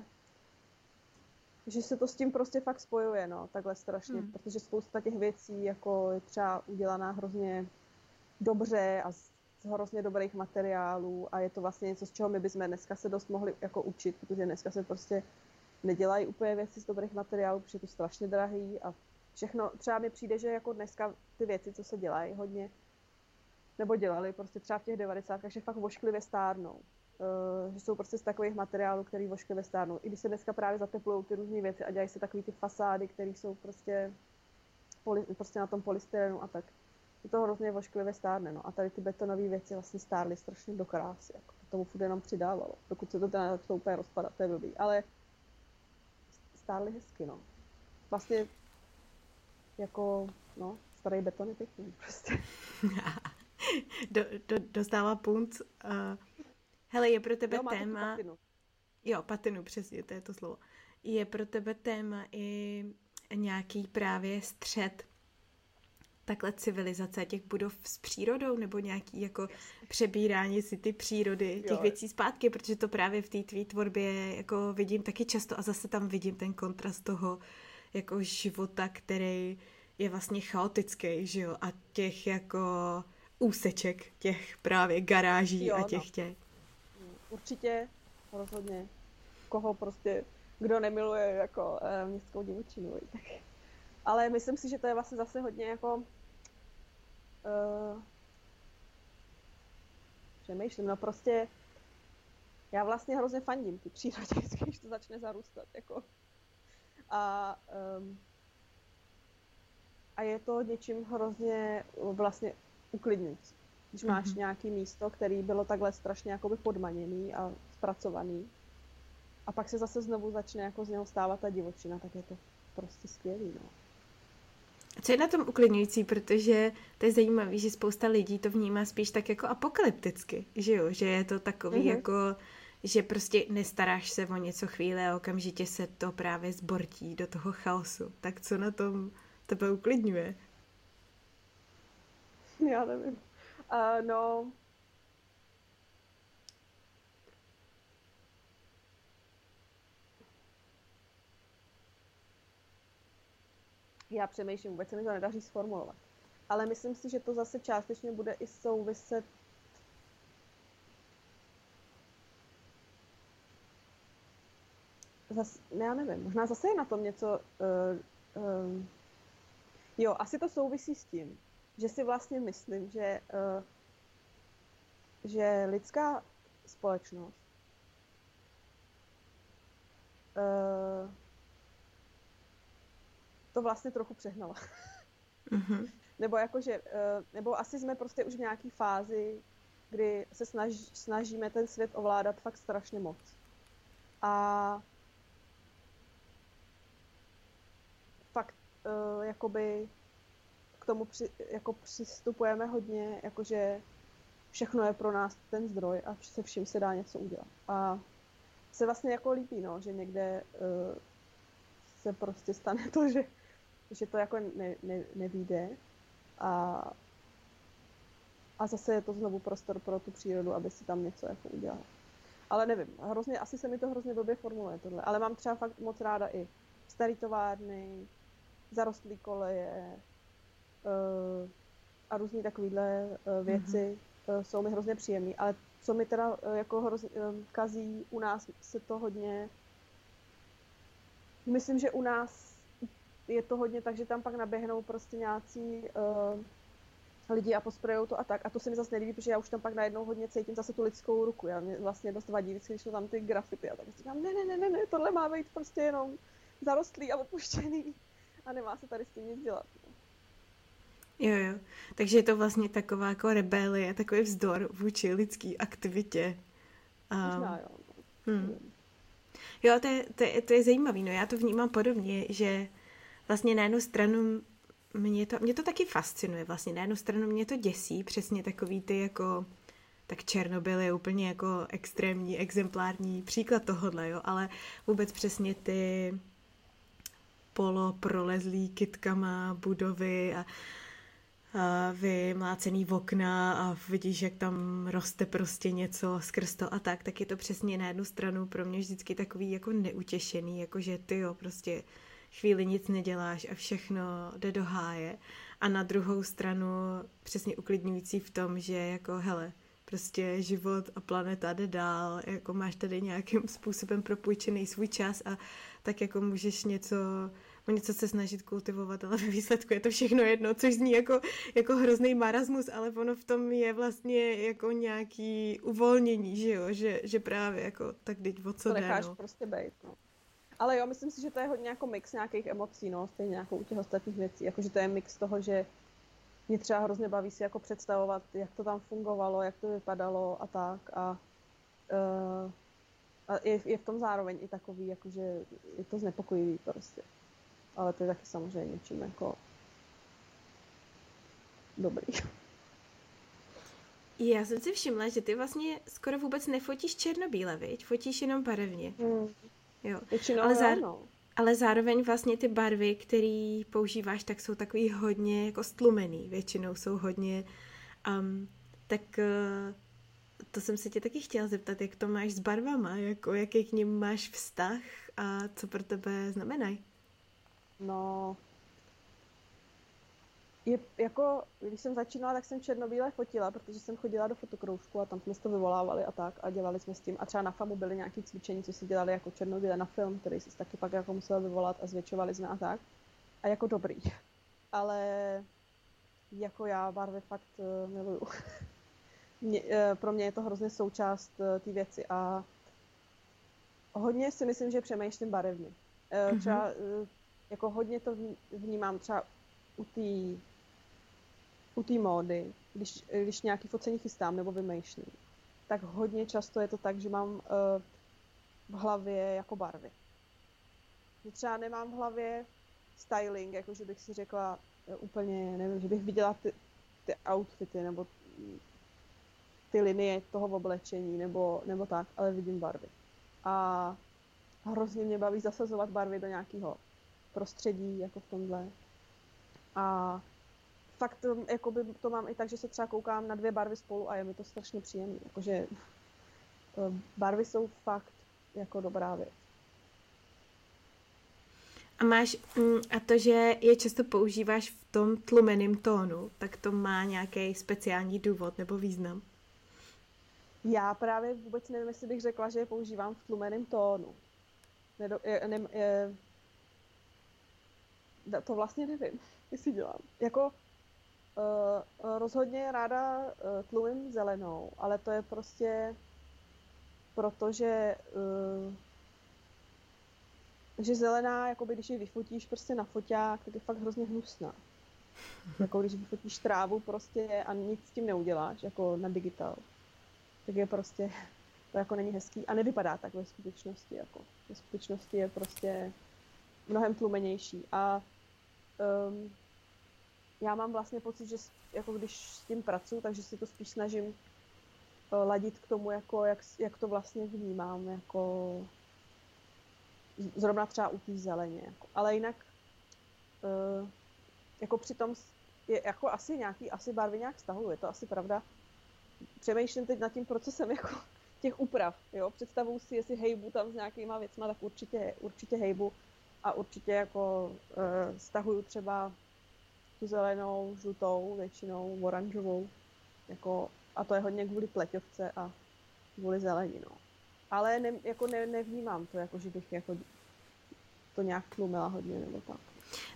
že se to s tím prostě fakt spojuje, no, takhle strašně, hmm. protože spousta těch věcí jako je třeba udělaná hrozně dobře a z, hrozně dobrých materiálů a je to vlastně něco, z čeho my bychom dneska se dost mohli jako učit, protože dneska se prostě nedělají úplně věci z dobrých materiálů, protože je to strašně drahý a všechno, třeba mi přijde, že jako dneska ty věci, co se dělají hodně, nebo dělali prostě třeba v těch 90. že fakt vošklivě stárnou. Uh, že jsou prostě z takových materiálů, který vošklivě stárnou. I když se dneska právě zateplují ty různé věci a dělají se takové ty fasády, které jsou prostě, poli, prostě na tom polystyrenu a tak. Je to hrozně vošklivě stárne. No. A tady ty betonové věci vlastně stárly strašně do krásy. Jako. To tomu furt jenom přidávalo. Dokud se to teda začalo úplně rozpadat, to je blbý. Ale stárly hezky, no. Vlastně jako, no, starý beton je pěkný prostě. do, do, dostává punt. Uh, hele, je pro tebe jo, téma... Patinu. Jo, patinu, přesně, to je to slovo. Je pro tebe téma i nějaký právě střed takhle civilizace těch budov s přírodou nebo nějaký jako přebírání si ty přírody, těch jo. věcí zpátky, protože to právě v té tvý tvorbě jako vidím taky často a zase tam vidím ten kontrast toho jako života, který je vlastně chaotický, že jo, a těch jako úseček, těch právě garáží jo, a těch no. těch. Určitě, rozhodně. Koho prostě, kdo nemiluje jako e, městskou divočinu, tak. Ale myslím si, že to je vlastně zase hodně jako uh, přemýšlím, no prostě já vlastně hrozně fandím ty přírodě, když to začne zarůstat, jako. A, um, a je to něčím hrozně vlastně uklidňující. Když máš mm-hmm. nějaký místo, který bylo takhle strašně jakoby podmaněný a zpracovaný, a pak se zase znovu začne jako z něho stávat ta divočina, tak je to prostě skvělý, no. Co je na tom uklidňující, protože to je zajímavé, že spousta lidí to vnímá spíš tak jako apokalypticky, že jo, že je to takový mm-hmm. jako, že prostě nestaráš se o něco chvíli a okamžitě se to právě zbortí do toho chaosu. Tak co na tom tebe uklidňuje? Já nevím. Uh, no, já přemýšlím, vůbec se mi to nedaří sformulovat. Ale myslím si, že to zase částečně bude i souviset Zas, ne, já nevím, možná zase je na tom něco, uh, uh, jo, asi to souvisí s tím, že si vlastně myslím, že, uh, že lidská společnost uh, to vlastně trochu přehnala. Mm-hmm. nebo jakože, eh, nebo asi jsme prostě už v nějaký fázi, kdy se snaž, snažíme ten svět ovládat fakt strašně moc. A fakt jakoby tomu při, jako přistupujeme hodně, jakože všechno je pro nás ten zdroj a se vším se dá něco udělat. A se vlastně jako líbí, no, že někde uh, se prostě stane to, že že to jako ne, ne, nevíde a, a zase je to znovu prostor pro tu přírodu, aby si tam něco jako udělal. Ale nevím, hrozně, asi se mi to hrozně blbě formuluje tohle, ale mám třeba fakt moc ráda i starý továrny, zarostlý koleje a různé takovéhle uh, věci mm-hmm. jsou mi hrozně příjemné, ale co mi teda jako hrozně kazí, u nás se to hodně Myslím, že u nás je to hodně tak, že tam pak naběhnou prostě nějací uh, lidi a posprejou to a tak. A to se mi zase nelíbí, protože já už tam pak najednou hodně cítím zase tu lidskou ruku. Já mě vlastně dost vadí, vždycky, když jsou tam ty grafity a tak říkám, ne, ne, ne, ne, ne, tohle má být prostě jenom zarostlý a opuštěný a nemá se tady s tím nic dělat. No. Jo, jo. Takže je to vlastně taková jako rebelie, takový vzdor vůči lidský aktivitě. Um, Možná, jo. Hmm. Jo, to je, to, je, to je zajímavé. No já to vnímám podobně, že vlastně na jednu stranu mě to, mě to taky fascinuje vlastně. Na jednu stranu mě to děsí, přesně takový ty jako tak Černobyl je úplně jako extrémní, exemplární příklad tohohle, jo, ale vůbec přesně ty poloprolezlý kitkama budovy a, a vymlácený v okna a vidíš, jak tam roste prostě něco skrz to a tak, tak je to přesně na jednu stranu pro mě vždycky takový jako neutěšený, jakože ty jo, prostě chvíli nic neděláš a všechno jde do háje. A na druhou stranu přesně uklidňující v tom, že jako hele, prostě život a planeta jde dál, jako máš tady nějakým způsobem propůjčený svůj čas a tak jako můžeš něco o něco se snažit kultivovat, ale ve výsledku je to všechno jedno, což zní jako, jako hrozný marasmus, ale ono v tom je vlastně jako nějaký uvolnění, že jo, že, že právě jako tak teď o co to necháš no. prostě být, no. Ale jo, myslím si, že to je hodně jako mix nějakých emocí, no, stejně jako u těch ostatních věcí. Jakože to je mix toho, že mě třeba hrozně baví si jako představovat, jak to tam fungovalo, jak to vypadalo a tak. A, uh, a je, je v tom zároveň i takový, jakože je to znepokojivý prostě. Ale to je taky samozřejmě něčím jako dobrý. Já jsem si všimla, že ty vlastně skoro vůbec nefotíš černobíle, viď? Fotíš jenom barevně. Mm. Jo. Většinou ale, zá... ale zároveň vlastně ty barvy, které používáš, tak jsou takový hodně jako stlumený. Většinou jsou hodně... Um, tak uh, to jsem se tě taky chtěla zeptat, jak to máš s barvama, jako jaký k ním máš vztah a co pro tebe znamenají? No, je jako, když jsem začínala, tak jsem černobíle fotila, protože jsem chodila do fotokroužku a tam jsme to vyvolávali a tak a dělali jsme s tím. A třeba na FAMu byly nějaké cvičení, co si dělali jako černobíle na film, který si taky pak jako musela vyvolat a zvětšovali jsme a tak. A jako dobrý. Ale jako já barvy fakt uh, miluju. mě, uh, pro mě je to hrozně součást uh, té věci a hodně si myslím, že přemýšlím barevně. Uh, třeba uh, jako hodně to vnímám třeba u té u té módy, když, když nějaký focení chystám nebo vymýšlím, tak hodně často je to tak, že mám uh, v hlavě jako barvy. Že třeba nemám v hlavě styling, jako že bych si řekla uh, úplně, nevím, že bych viděla ty, ty outfity nebo ty linie toho oblečení nebo, nebo tak, ale vidím barvy. A hrozně mě baví zasazovat barvy do nějakého prostředí, jako v tomhle. A fakt to, jakoby, to mám i tak, že se třeba koukám na dvě barvy spolu a je mi to strašně příjemné. Jakože eh, barvy jsou fakt jako dobrá věc. A máš, mm, a to, že je často používáš v tom tlumeném tónu, tak to má nějaký speciální důvod nebo význam? Já právě vůbec nevím, jestli bych řekla, že je používám v tlumeném tónu. Nedo, je, ne, je, to vlastně nevím, jestli dělám. Jako Uh, rozhodně ráda uh, tlumím zelenou, ale to je prostě protože uh, že zelená, jakoby když ji vyfotíš prostě na foťák, tak je fakt hrozně hnusná. jako když vyfotíš trávu prostě a nic s tím neuděláš, jako na digital, tak je prostě, to jako není hezký a nevypadá tak ve skutečnosti, jako ve skutečnosti je prostě mnohem tlumenější a um, já mám vlastně pocit, že jako když s tím pracuji, takže si to spíš snažím eh, ladit k tomu, jako jak, jak to vlastně vnímám, jako zrovna třeba u té zeleně. Jako. Ale jinak uh, jako přitom je jako asi nějaký, asi barvy nějak stahuju, je to asi pravda. Přemýšlím teď nad tím procesem jako těch úprav, jo, představuju si, jestli hejbu tam s nějakýma věcma, tak určitě, určitě hejbu a určitě jako uh, stahuju třeba tu zelenou, žlutou, většinou oranžovou. Jako, a to je hodně kvůli pleťovce a kvůli zelení, no. Ale ne, jako ne, nevnímám to, jako že bych jako to nějak tlumila hodně nebo tak.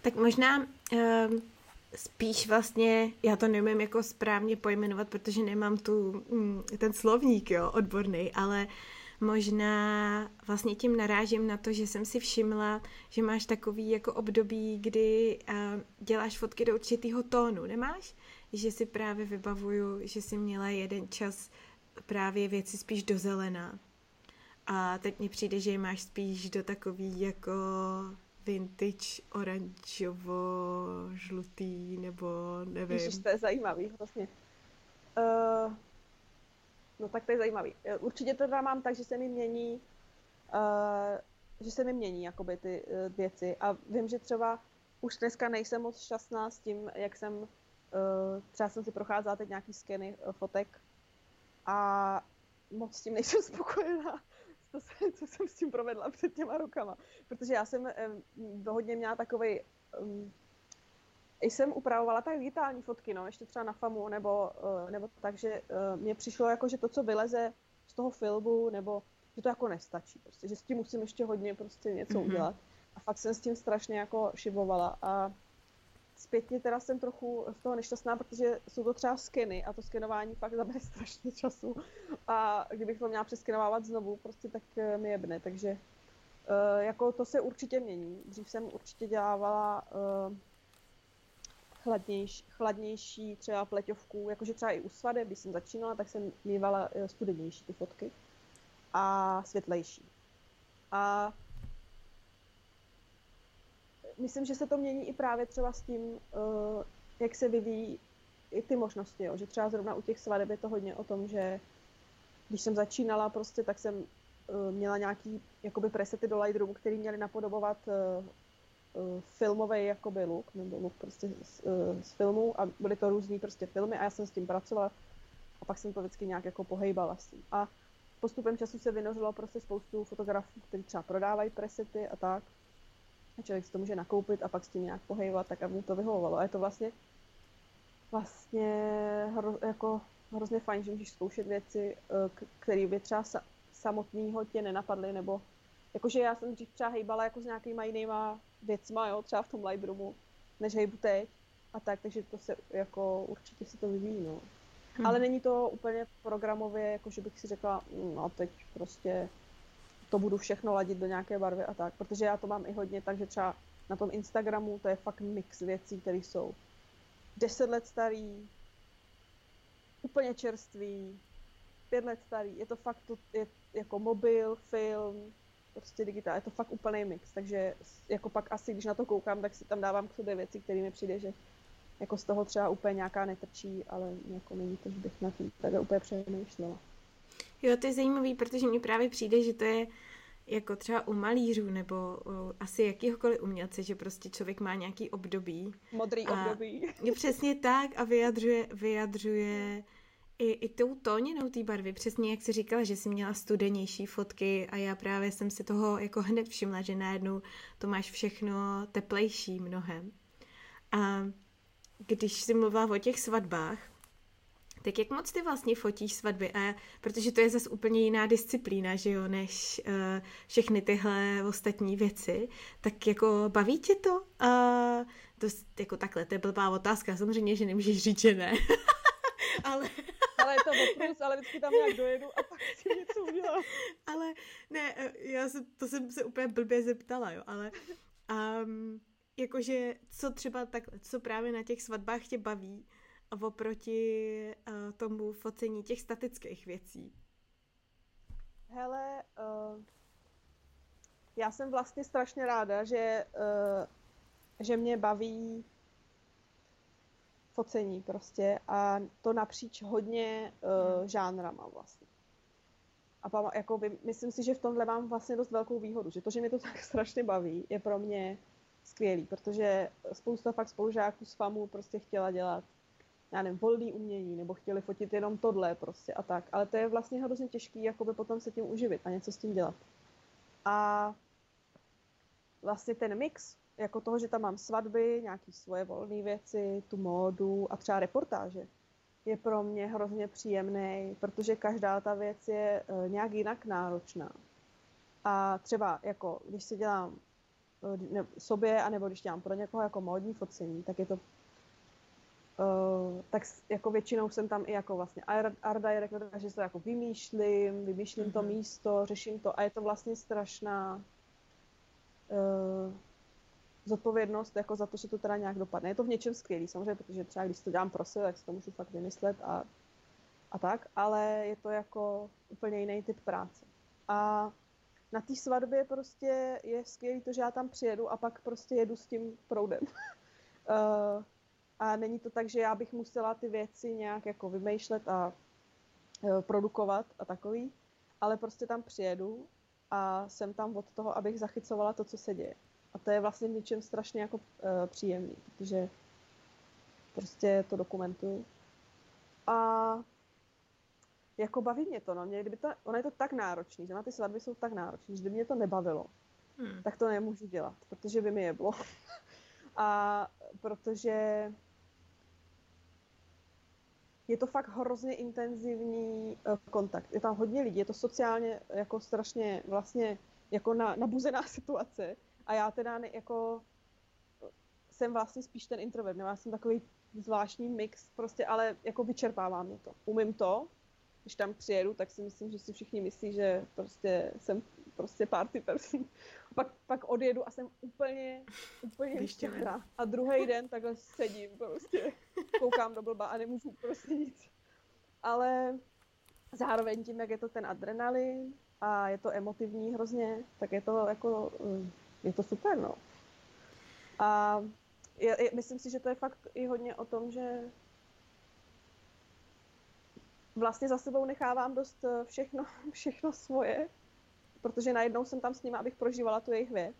Tak možná um, spíš vlastně, já to neumím jako správně pojmenovat, protože nemám tu, mm, ten slovník, jo, odborný, ale uh, Možná vlastně tím narážím na to, že jsem si všimla, že máš takový jako období, kdy uh, děláš fotky do určitého tónu, nemáš? Že si právě vybavuju, že si měla jeden čas právě věci spíš do zelená. A teď mi přijde, že je máš spíš do takový jako vintage oranžovo-žlutý, nebo nevím. Ježiš, to je zajímavý vlastně. Uh, No tak to je zajímavý. Eh, určitě to mám tak, že se mi mění, uh, že se mi mění jakoby ty uh, věci a vím, že třeba už dneska nejsem moc šťastná s tím, jak jsem, uh, třeba jsem si procházela teď nějaký skeny uh, fotek a moc s tím nejsem spokojená, to se, co jsem s tím provedla před těma rokama. Protože já jsem um, hodně měla takový um, jsem upravovala tak digitální fotky, no, ještě třeba na FAMu, nebo, uh, nebo tak, že uh, mně přišlo jako, že to, co vyleze z toho filmu, nebo že to jako nestačí, prostě, že s tím musím ještě hodně prostě něco mm-hmm. udělat. A fakt jsem s tím strašně jako šibovala a zpětně teda jsem trochu z toho nešťastná, protože jsou to třeba skeny a to skenování fakt zabere strašně času a kdybych to měla přeskenovávat znovu, prostě tak uh, mi jebne, takže jako to se určitě mění. Dřív jsem určitě dělávala uh, chladnější, chladnější třeba pleťovku, jakože třeba i u svadeb, když jsem začínala, tak jsem mývala eh, studenější ty fotky a světlejší. A myslím, že se to mění i právě třeba s tím, eh, jak se vyvíjí i ty možnosti, jo, že třeba zrovna u těch svadeb je to hodně o tom, že když jsem začínala prostě, tak jsem uh, měla nějaký jakoby presety do Lightroomu, který měly napodobovat uh, uh, filmový jakoby look, nebo look prostě z, uh, z filmu a byly to různý prostě filmy a já jsem s tím pracovala a pak jsem to vždycky nějak jako pohejbala s tím. A postupem času se vynořilo prostě spoustu fotografů, kteří třeba prodávají presety a tak. A člověk si to může nakoupit a pak s tím nějak pohejbat, tak aby mu to vyhovovalo. A je to vlastně vlastně hro, jako hrozně fajn, že můžeš zkoušet věci, eh, které by třeba sa, samotného tě nenapadly, nebo jakože já jsem dřív třeba hejbala jako s nějakýma jinýma věcma, jo, třeba v tom Lightroomu, než hejbu teď a tak, takže to se jako určitě se to vyvíjí, no. Hmm. Ale není to úplně programově, jako že bych si řekla, no teď prostě to budu všechno ladit do nějaké barvy a tak, protože já to mám i hodně, takže třeba na tom Instagramu to je fakt mix věcí, které jsou deset let starý, úplně čerstvý, pět let starý, je to fakt to, je jako mobil, film, prostě digitál, je to fakt úplný mix, takže jako pak asi, když na to koukám, tak si tam dávám k sobě věci, které mi přijde, že jako z toho třeba úplně nějaká netrčí, ale jako není to, že bych na tím takhle úplně přemýšlela. Jo, to je zajímavý, protože mi právě přijde, že to je jako třeba u malířů nebo u asi jakýhokoliv umělce, že prostě člověk má nějaký období. Modrý a období. Je přesně tak a vyjadřuje, vyjadřuje i, i tou tóninou té barvy, přesně jak jsi říkala, že jsi měla studenější fotky a já právě jsem si toho jako hned všimla, že najednou to máš všechno teplejší mnohem. A když jsi mluvila o těch svatbách, tak jak moc ty vlastně fotíš svatby? A protože to je zase úplně jiná disciplína, že jo, než uh, všechny tyhle ostatní věci. Tak jako baví tě to? Uh, to jako takhle, to je blbá otázka. Samozřejmě, že nemůžeš říct, že ne. ale... ale je to oprus, ale vždycky tam nějak dojedu a pak si něco udělám. ale ne, já se, to jsem se úplně blbě zeptala, jo, ale um, jakože co třeba tak, co právě na těch svatbách tě baví oproti uh, tomu focení těch statických věcí? Hele, uh, já jsem vlastně strašně ráda, že, uh, že mě baví focení prostě a to napříč hodně uh, žánrama vlastně. A jako by, myslím si, že v tomhle mám vlastně dost velkou výhodu, že to, že mě to tak strašně baví, je pro mě skvělý, protože spousta fakt spolužáků z FAMu prostě chtěla dělat já nevím, volný umění, nebo chtěli fotit jenom tohle prostě a tak. Ale to je vlastně hrozně těžký, jakoby potom se tím uživit a něco s tím dělat. A vlastně ten mix, jako toho, že tam mám svatby, nějaké svoje volné věci, tu módu a třeba reportáže, je pro mě hrozně příjemný, protože každá ta věc je uh, nějak jinak náročná. A třeba jako, když si dělám uh, sobě, anebo když dělám pro někoho jako módní focení, tak je to Uh, tak jako většinou jsem tam i jako vlastně art, director, že to jako vymýšlím, vymýšlím mm-hmm. to mhm. místo, řeším to a je to vlastně strašná uh, zodpovědnost jako za to, že to teda nějak dopadne. Je to v něčem skvělý samozřejmě, protože třeba když to dělám pro sebe, tak si to můžu fakt vymyslet a, a tak, ale je to jako úplně jiný typ práce. A na té svatbě prostě je skvělý to, že já tam přijedu a pak prostě jedu s tím proudem. uh, a není to tak, že já bych musela ty věci nějak jako vymýšlet a e, produkovat a takový, ale prostě tam přijedu a jsem tam od toho, abych zachycovala to, co se děje. A to je vlastně v něčem strašně jako e, příjemný, protože prostě to dokumentuju. A jako baví mě to, no. Mě, kdyby to, ono je to tak náročný, že na ty svatby jsou tak náročný, že kdyby mě to nebavilo, hmm. tak to nemůžu dělat, protože by mi jeblo. a protože je to fakt hrozně intenzivní uh, kontakt. Je tam hodně lidí, je to sociálně jako strašně vlastně jako na, nabuzená situace. A já teda ne, jako jsem vlastně spíš ten introvert, nebo já jsem takový zvláštní mix, prostě, ale jako vyčerpává mě to. Umím to, když tam přijedu, tak si myslím, že si všichni myslí, že prostě jsem prostě party person. Pak, pak odjedu a jsem úplně, úplně vyštěhra. A druhý den takhle sedím prostě, koukám do blba a nemůžu prostě nic. Ale zároveň tím, jak je to ten adrenalin a je to emotivní hrozně, tak je to jako, eh, je to super, no. A je, je, myslím si, že to je fakt i hodně o tom, že vlastně za sebou nechávám dost eh, všechno, všechno svoje, protože najednou jsem tam s nimi, abych prožívala tu jejich věc.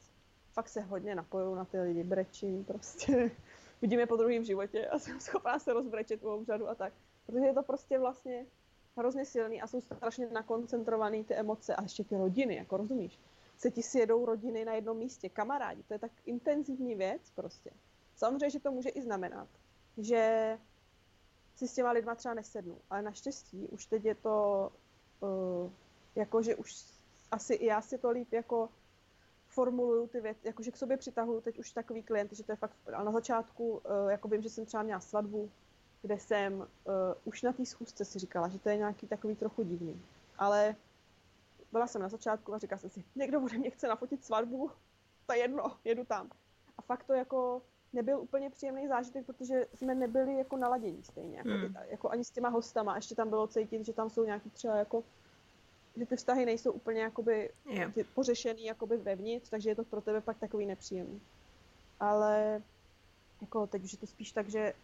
Fakt se hodně napojuju na ty lidi, brečím prostě. Vidím je po druhém životě a jsem schopná se rozbrečet u obřadu a tak. Protože je to prostě vlastně hrozně silný a jsou strašně nakoncentrovaný ty emoce a ještě ty rodiny, jako rozumíš? Se ti sjedou rodiny na jednom místě, kamarádi, to je tak intenzivní věc prostě. Samozřejmě, že to může i znamenat, že si s těma lidma třeba nesednu, ale naštěstí už teď je to uh, jako, že už asi i já si to líp jako formuluju ty věci, jakože k sobě přitahuju teď už takový klient, že to je fakt, ale na začátku, uh, jako vím, že jsem třeba měla svatbu, kde jsem uh, už na té schůzce si říkala, že to je nějaký takový trochu divný. Ale byla jsem na začátku a říkala jsem si, někdo bude mě chce nafotit svatbu, to je jedno, jedu tam. A fakt to jako nebyl úplně příjemný zážitek, protože jsme nebyli jako naladění stejně, jako, hmm. jako ani s těma hostama. Ještě tam bylo cítit, že tam jsou nějaký třeba jako že ty vztahy nejsou úplně jakoby yeah. pořešený jakoby vevnitř, takže je to pro tebe pak takový nepříjemný. Ale jako teď už je to spíš tak, že,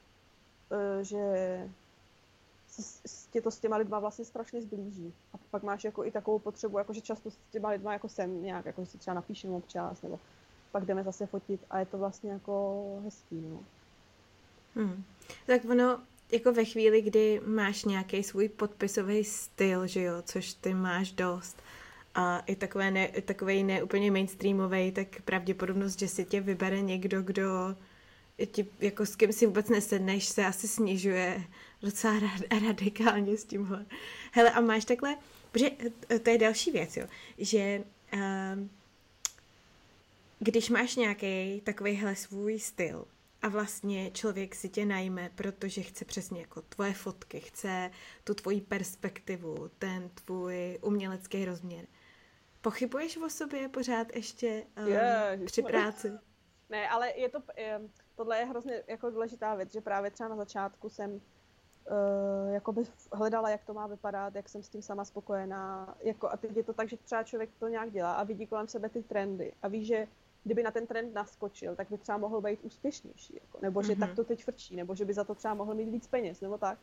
uh, že tě to s těma lidma vlastně strašně zblíží. A pak máš jako i takovou potřebu, jako že často s těma lidma jako sem nějak, jako si třeba napíšem občas, nebo pak jdeme zase fotit a je to vlastně jako hezký, no. Hmm. Tak ono, jako ve chvíli, kdy máš nějaký svůj podpisový styl, že jo, což ty máš dost, a i takové ne, takový ne úplně mainstreamový, tak pravděpodobnost, že si tě vybere někdo, kdo ti, jako s kým si vůbec nesedneš, se asi snižuje docela radikálně s tímhle. Hele, a máš takhle, protože to je další věc, jo, že uh, když máš nějaký takovýhle svůj styl a vlastně člověk si tě najme, protože chce přesně jako tvoje fotky, chce tu tvoji perspektivu, ten tvůj umělecký rozměr. Pochybuješ o sobě pořád ještě um, yeah, při práci? Ne, ale je to, je, tohle je hrozně jako důležitá věc, že právě třeba na začátku jsem uh, jakoby hledala, jak to má vypadat, jak jsem s tím sama spokojená. Jako, a teď je to tak, že třeba člověk to nějak dělá a vidí kolem sebe ty trendy a ví, že kdyby na ten trend naskočil, tak by třeba mohl být úspěšnější. Jako, nebo že mm-hmm. tak to teď frčí, nebo že by za to třeba mohl mít víc peněz, nebo tak.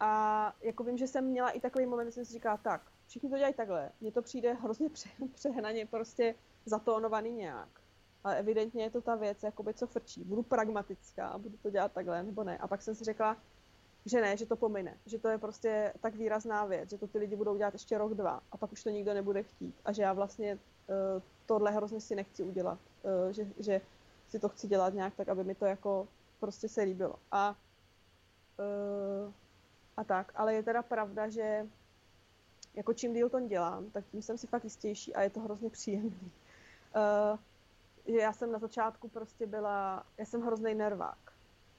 A jako vím, že jsem měla i takový moment, že jsem si říkala, tak, všichni to dělají takhle, mně to přijde hrozně přehnaně prostě zatónovaný nějak. Ale evidentně je to ta věc, jakoby, co frčí. Budu pragmatická budu to dělat takhle, nebo ne. A pak jsem si řekla, že ne, že to pomine, že to je prostě tak výrazná věc, že to ty lidi budou dělat ještě rok, dva a pak už to nikdo nebude chtít. A že já vlastně uh, tohle hrozně si nechci udělat, uh, že, že si to chci dělat nějak tak, aby mi to jako prostě se líbilo. A, uh, a tak, ale je teda pravda, že jako čím díl to dělám, tak tím jsem si fakt jistější a je to hrozně příjemný. Uh, že já jsem na začátku prostě byla, já jsem hrozný nervák.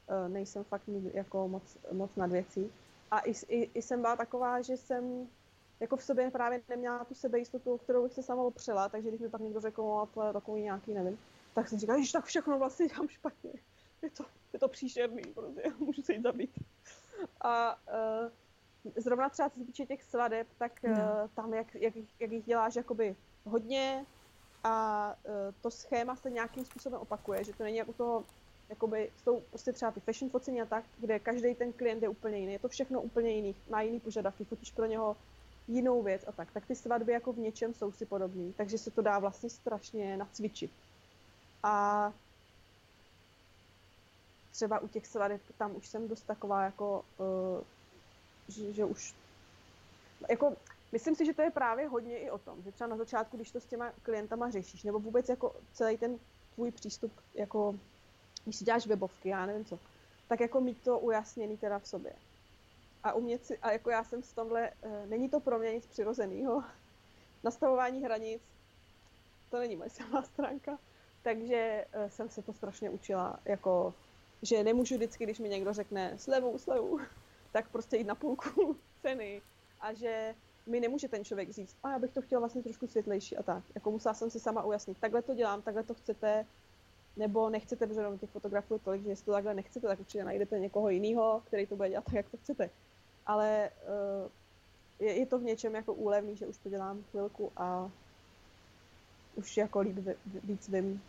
Uh, nejsem fakt jako moc, moc nad věcí. A i, i, i jsem byla taková, že jsem jako v sobě právě neměla tu sebejistotu, kterou bych se sama opřela, takže když mi pak někdo řekl, no, to je takový nějaký, nevím, tak jsem říkala, že tak všechno vlastně dělám špatně. Je to, je to příšerný, prostě, můžu se jít zabít. A uh, zrovna třeba co se týče těch svadeb, tak uh, tam, jak, jak, jak jich děláš jakoby hodně a uh, to schéma se nějakým způsobem opakuje, že to není jako toho, jakoby jsou prostě třeba ty fashion focení a tak, kde každý ten klient je úplně jiný, je to všechno úplně jiný, má jiný požadavky, fotíš pro něho jinou věc a tak, tak ty svatby jako v něčem jsou si podobný, takže se to dá vlastně strašně nacvičit. A třeba u těch svadeb tam už jsem dost taková jako, uh, že, že už, jako, myslím si, že to je právě hodně i o tom, že třeba na začátku, když to s těma klientama řešíš, nebo vůbec jako celý ten tvůj přístup, jako, když si děláš webovky, já nevím co, tak jako mít to ujasněný teda v sobě a umět si, a jako já jsem v tomhle, e, není to pro mě nic přirozeného. Nastavování hranic, to není moje silná stránka, takže e, jsem se to strašně učila, jako, že nemůžu vždycky, když mi někdo řekne slevu, slevu, tak prostě jít na půlku ceny a že mi nemůže ten člověk říct, a já bych to chtěla vlastně trošku světlejší a tak. Jako musela jsem si sama ujasnit, takhle to dělám, takhle to chcete, nebo nechcete, protože těch fotografů je tolik, že jestli to takhle nechcete, tak určitě najdete někoho jiného, který to bude dělat tak, jak to chcete ale uh, je, je to v něčem jako úlevný, že už to dělám chvilku a už jako líp víc vím,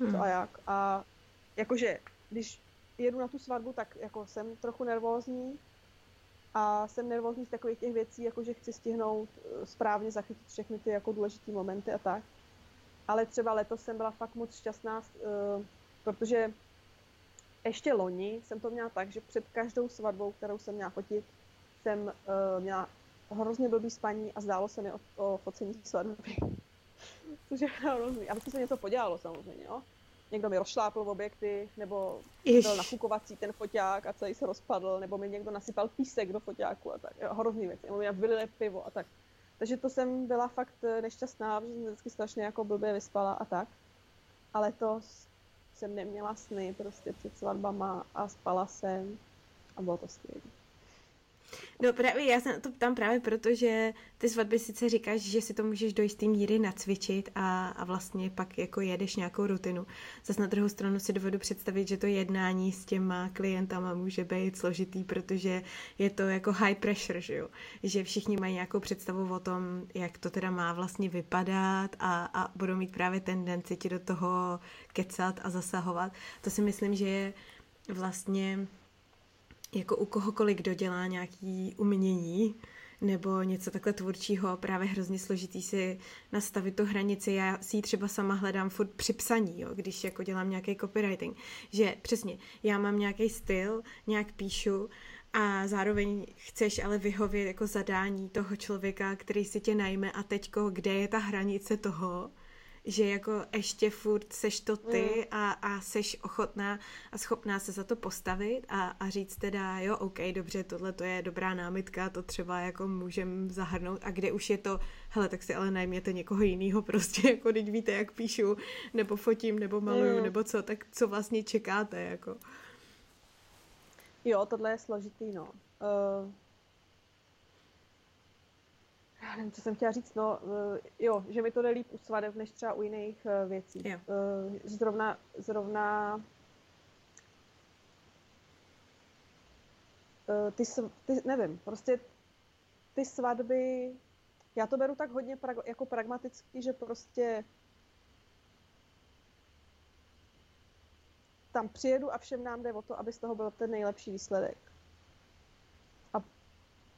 hmm. co a jak. A jakože, když jedu na tu svatbu, tak jako jsem trochu nervózní, A jsem nervózní z takových těch věcí, jako že chci stihnout eh, správně zachytit všechny ty jako důležité momenty a tak. Ale třeba letos jsem byla fakt moc šťastná, uh, protože ještě loni jsem to měla tak, že před každou svatbou, kterou jsem měla fotit, jsem uh, měla hrozně blbý spaní a zdálo se mi o, o focení svatby. Což je hrozný. A vždycky se něco podělalo samozřejmě, jo. Někdo mi rozšlápl v objekty, nebo Iš. byl nafukovací ten foťák a celý se rozpadl, nebo mi někdo nasypal písek do foťáku a tak. Hrozný věci. Nebo mi vylili pivo a tak. Takže to jsem byla fakt eh, nešťastná, protože jsem vždycky strašně jako blbě vyspala a tak. Ale to jsem neměla sny prostě před svatbama a spala jsem a bylo to skvělé. No právě já se to ptám právě proto, že ty svatby sice říkáš, že si to můžeš do jistý míry nacvičit a, a vlastně pak jako jedeš nějakou rutinu. Zase na druhou stranu si dovedu představit, že to jednání s těma klientama může být složitý, protože je to jako high pressure, že jo? Že všichni mají nějakou představu o tom, jak to teda má vlastně vypadat a, a budou mít právě tendenci ti do toho kecat a zasahovat. To si myslím, že je vlastně jako u kohokoliv, kdo dělá nějaký umění nebo něco takhle tvůrčího, právě hrozně složitý si nastavit tu hranici. Já si ji třeba sama hledám furt při psaní, jo, když jako dělám nějaký copywriting. Že přesně, já mám nějaký styl, nějak píšu a zároveň chceš ale vyhovět jako zadání toho člověka, který si tě najme a teďko, kde je ta hranice toho, že jako ještě furt seš to ty mm. a, a seš ochotná a schopná se za to postavit a, a říct teda, jo, OK, dobře, tohle to je dobrá námitka, to třeba jako můžem zahrnout a kde už je to, hele, tak si ale najměte někoho jiného prostě, jako teď víte, jak píšu, nebo fotím, nebo maluju, mm. nebo co, tak co vlastně čekáte, jako. Jo, tohle je složitý, no. Uh já nevím, co jsem chtěla říct, no, uh, jo, že mi to jde líp u svadeb, než třeba u jiných uh, věcí. Jo. Uh, zrovna, zrovna ty, ty, nevím, prostě ty svatby, já to beru tak hodně pra, jako pragmaticky, že prostě tam přijedu a všem nám jde o to, aby z toho byl ten nejlepší výsledek.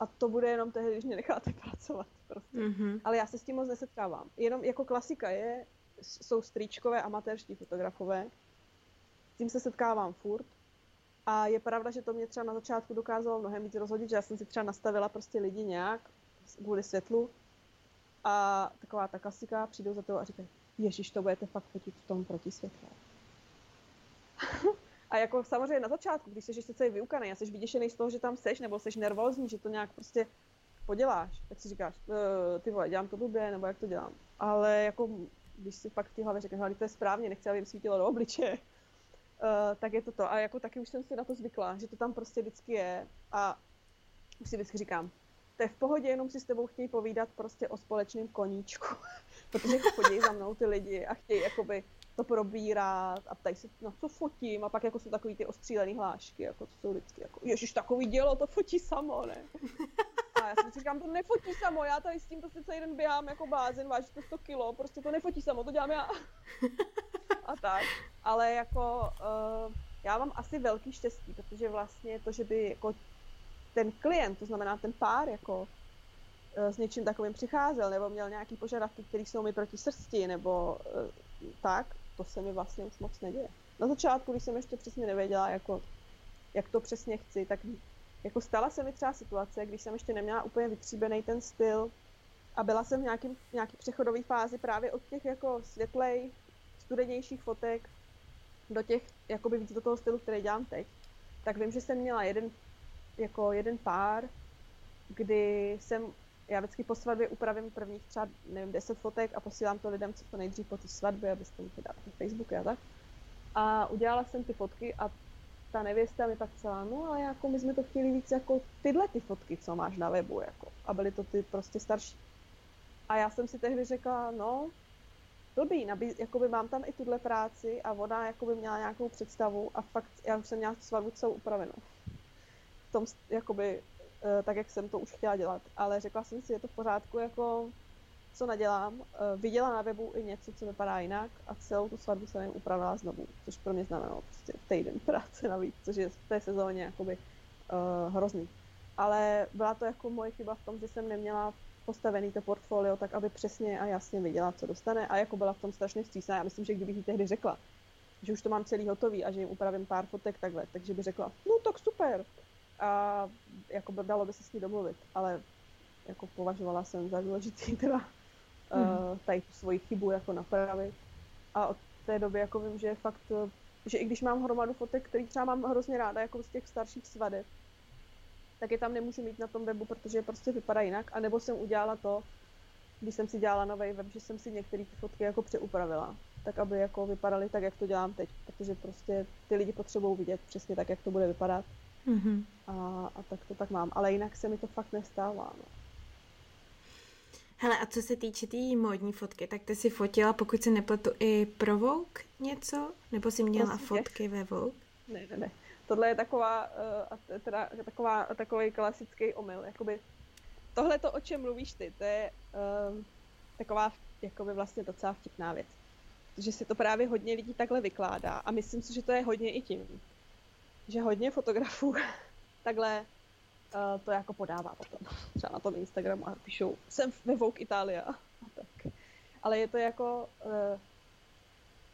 A to bude jenom tehdy, když mě necháte pracovat. Prostě. Mm-hmm. Ale já se s tím moc nesetkávám. Jenom jako klasika je, jsou strýčkové amatérští fotografové. S tím se setkávám furt. A je pravda, že to mě třeba na začátku dokázalo mnohem víc rozhodit, že já jsem si třeba nastavila prostě lidi nějak kvůli světlu. A taková ta klasika, přijdou za to a říkají, ježiš, to budete fakt fotit v tom protisvětle. A jako samozřejmě na začátku, když jsi celý vyukaný a jsi vyděšený z toho, že tam seš, nebo jsi nervózní, že to nějak prostě poděláš, tak si říkáš, e, ty vole, dělám to blbě, nebo jak to dělám. Ale jako, když si fakt v té hlavě řekneš, ale to je správně, nechci, aby jim svítilo do obličeje, uh, tak je to to. A jako taky už jsem si na to zvykla, že to tam prostě vždycky je a už si vždycky říkám, to je v pohodě, jenom si s tebou chtějí povídat prostě o společném koníčku, protože chodí za mnou ty lidi a chtějí jakoby to probírat a ptají se, na co fotím a pak jako jsou takový ty ostřílený hlášky, jako to jsou vždycky jako, ježiš, takový dělo, to fotí samo, ne? A já si říkám, to nefotí samo, já tady s tím prostě celý den běhám jako blázen, váží to 100 kilo, prostě to nefotí samo, to dělám já. A tak, ale jako uh, já mám asi velký štěstí, protože vlastně to, že by jako ten klient, to znamená ten pár, jako s něčím takovým přicházel, nebo měl nějaký požadavky, které jsou mi proti srsti, nebo uh, tak, to se mi vlastně už moc neděje. Na začátku, když jsem ještě přesně nevěděla, jako, jak to přesně chci, tak jako stala se mi třeba situace, když jsem ještě neměla úplně vytříbený ten styl a byla jsem v nějakým, nějaký přechodové fázi právě od těch jako světlej, studenějších fotek do těch, jakoby víc do toho stylu, který dělám teď. Tak vím, že jsem měla jeden, jako jeden pár, kdy jsem já vždycky po svatbě upravím prvních třeba, nevím, 10 fotek a posílám to lidem, co to nejdřív po té svatbě, abyste mi to dali na Facebook a tak. A udělala jsem ty fotky a ta nevěsta mi pak psala, no ale jako my jsme to chtěli víc jako tyhle ty fotky, co máš na webu, jako. A byly to ty prostě starší. A já jsem si tehdy řekla, no, blbý, nabí, jakoby mám tam i tuhle práci a ona jakoby měla nějakou představu a fakt, já už jsem měla svatbu celou upravenou. V tom, jakoby, tak, jak jsem to už chtěla dělat. Ale řekla jsem si, je to v pořádku, jako co nadělám. Eh, viděla na webu i něco, co vypadá jinak a celou tu svatbu jsem jim upravila znovu, což pro mě znamenalo prostě týden práce navíc, což je v té sezóně jakoby uh, hrozný. ale byla to jako moje chyba v tom, že jsem neměla postavený to portfolio tak, aby přesně a jasně viděla, co dostane a jako byla v tom strašně vstřícná. Já myslím, že kdybych jí tehdy řekla, že už to mám celý hotový a že jim upravím pár fotek takhle, takže by řekla, no tak super. A jako by dalo by se s ní domluvit, ale jako považovala jsem za důležitý teda hmm. uh, tady tu svoji chybu jako napravit. A od té doby jako vím, že fakt, že i když mám hromadu fotek, který třeba mám hrozně ráda, jako z těch starších svadeb, tak je tam nemůžu mít na tom webu, protože prostě vypadá jinak. A nebo jsem udělala to, když jsem si dělala nový web, že jsem si některé ty fotky jako přeupravila, tak aby jako vypadaly tak, jak to dělám teď, protože prostě ty lidi potřebují vidět přesně tak, jak to bude vypadat. Mm-hmm. A, a tak to tak mám. Ale jinak se mi to fakt nestává. No. Hele, a co se týče té tý módní fotky, tak ty si fotila, pokud se nepletu, i pro Vogue něco? Nebo jsi měla Vlastně fotky ve Vogue? Ne, ne, ne. Tohle je taková, uh, teda, taková, takový klasický omyl. Jakoby, tohle to, o čem mluvíš ty, to je uh, taková jakoby vlastně docela vtipná věc. Že si to právě hodně lidí takhle vykládá a myslím si, že to je hodně i tím, že hodně fotografů takhle uh, to jako podává potom. Třeba na tom Instagramu a píšou, jsem ve Vogue Italia. Tak. Ale je to jako, uh,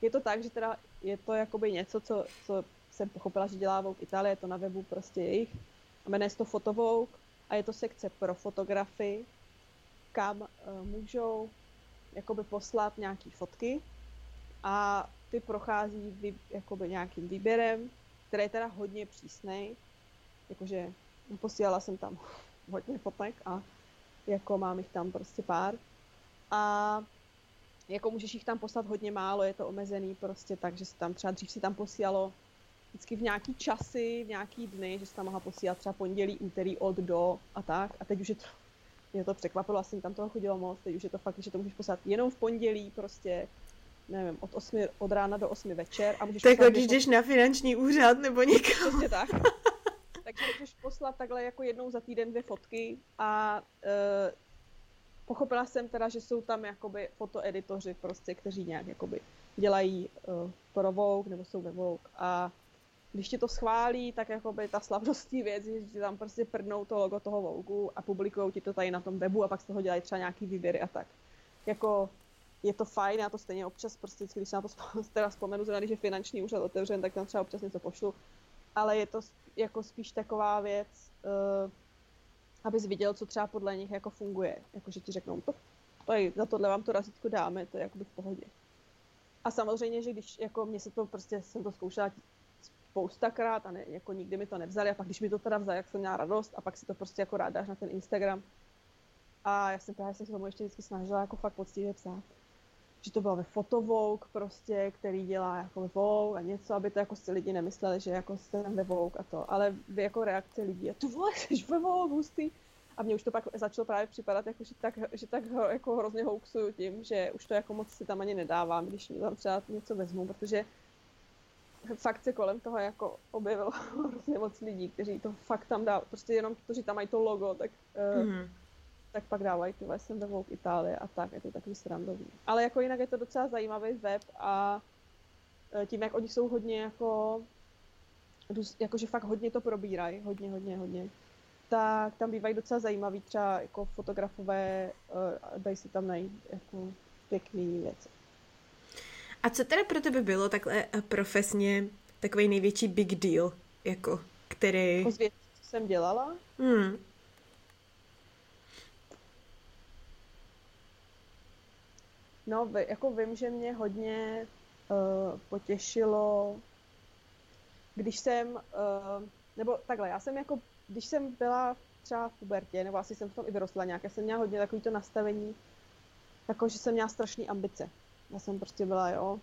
je to tak, že teda je to jakoby něco, co, co jsem pochopila, že dělá Vogue Italia, je to na webu prostě jejich. Jmenuje se to Vogue a je to sekce pro fotografy, kam uh, můžou jakoby poslat nějaký fotky a ty prochází vy, jakoby nějakým výběrem, který je teda hodně přísný, jakože posílala jsem tam hodně fotek a jako mám jich tam prostě pár. A jako můžeš jich tam poslat hodně málo, je to omezený prostě tak, že se tam třeba dřív si tam posílalo vždycky v nějaký časy, v nějaký dny, že se tam mohla posílat třeba pondělí, úterý od do a tak. A teď už je to, mě to překvapilo, asi tam toho chodilo moc, teď už je to fakt, že to můžeš poslat jenom v pondělí, prostě nevím, od, 8, od rána do 8 večer. A můžeš tak když jdeš na finanční úřad nebo někam. Přesně tak. Takže můžeš poslat takhle jako jednou za týden dvě fotky a uh, pochopila jsem teda, že jsou tam jakoby fotoeditoři prostě, kteří nějak jakoby dělají uh, pro Vogue nebo jsou ve Vogue a když ti to schválí, tak jakoby ta slavnostní věc že ti tam prostě prdnou to logo toho Vogue a publikují ti to tady na tom webu a pak z toho dělají třeba nějaký výběry a tak. Jako je to fajn, já to stejně občas prostě, když se na to teda vzpomenu, zrovna když je finanční úřad otevřen, tak tam třeba občas něco pošlu, ale je to jako spíš taková věc, uh, abys viděl, co třeba podle nich jako funguje. Jako, že ti řeknou, to, to je, za tohle vám to razítko dáme, to je jakoby v pohodě. A samozřejmě, že když jako mě se to prostě, jsem to zkoušela spoustakrát a ne, jako nikdy mi to nevzali a pak když mi to teda vzali, jak jsem měla radost a pak si to prostě jako rád dáš na ten Instagram. A já jsem právě se k tomu ještě vždycky snažila jako fakt poctivě psát že to bylo ve Fotovouk prostě, který dělá jako Vogue a něco, aby to jako si lidi nemysleli, že jako jsem ve Vogue a to, ale jako reakce lidí, a tu vole, jsi ve Vogue, hustý. A mně už to pak začalo právě připadat, jako, že tak, že tak jako hrozně hoaxuju tím, že už to jako moc si tam ani nedávám, když mi tam třeba něco vezmu, protože fakt se kolem toho jako objevilo hrozně moc lidí, kteří to fakt tam dá, prostě jenom to, že tam mají to logo, tak mm tak pak dávají ty jsem ve Vogue Itálie a tak, je to takový srandový. Ale jako jinak je to docela zajímavý web a e, tím, jak oni jsou hodně jako, jakože fakt hodně to probírají, hodně, hodně, hodně, tak tam bývají docela zajímavý třeba jako fotografové, e, dají si tam najít jako pěkný věci. A co teda pro tebe bylo takhle e, profesně takový největší big deal, jako který... Jako z věcí, co jsem dělala? Hmm. No, jako vím, že mě hodně uh, potěšilo, když jsem, uh, nebo takhle, já jsem jako, když jsem byla třeba v pubertě, nebo asi jsem v tom i vyrostla nějak, já jsem měla hodně takový to nastavení, jako, že jsem měla strašný ambice. Já jsem prostě byla, jo,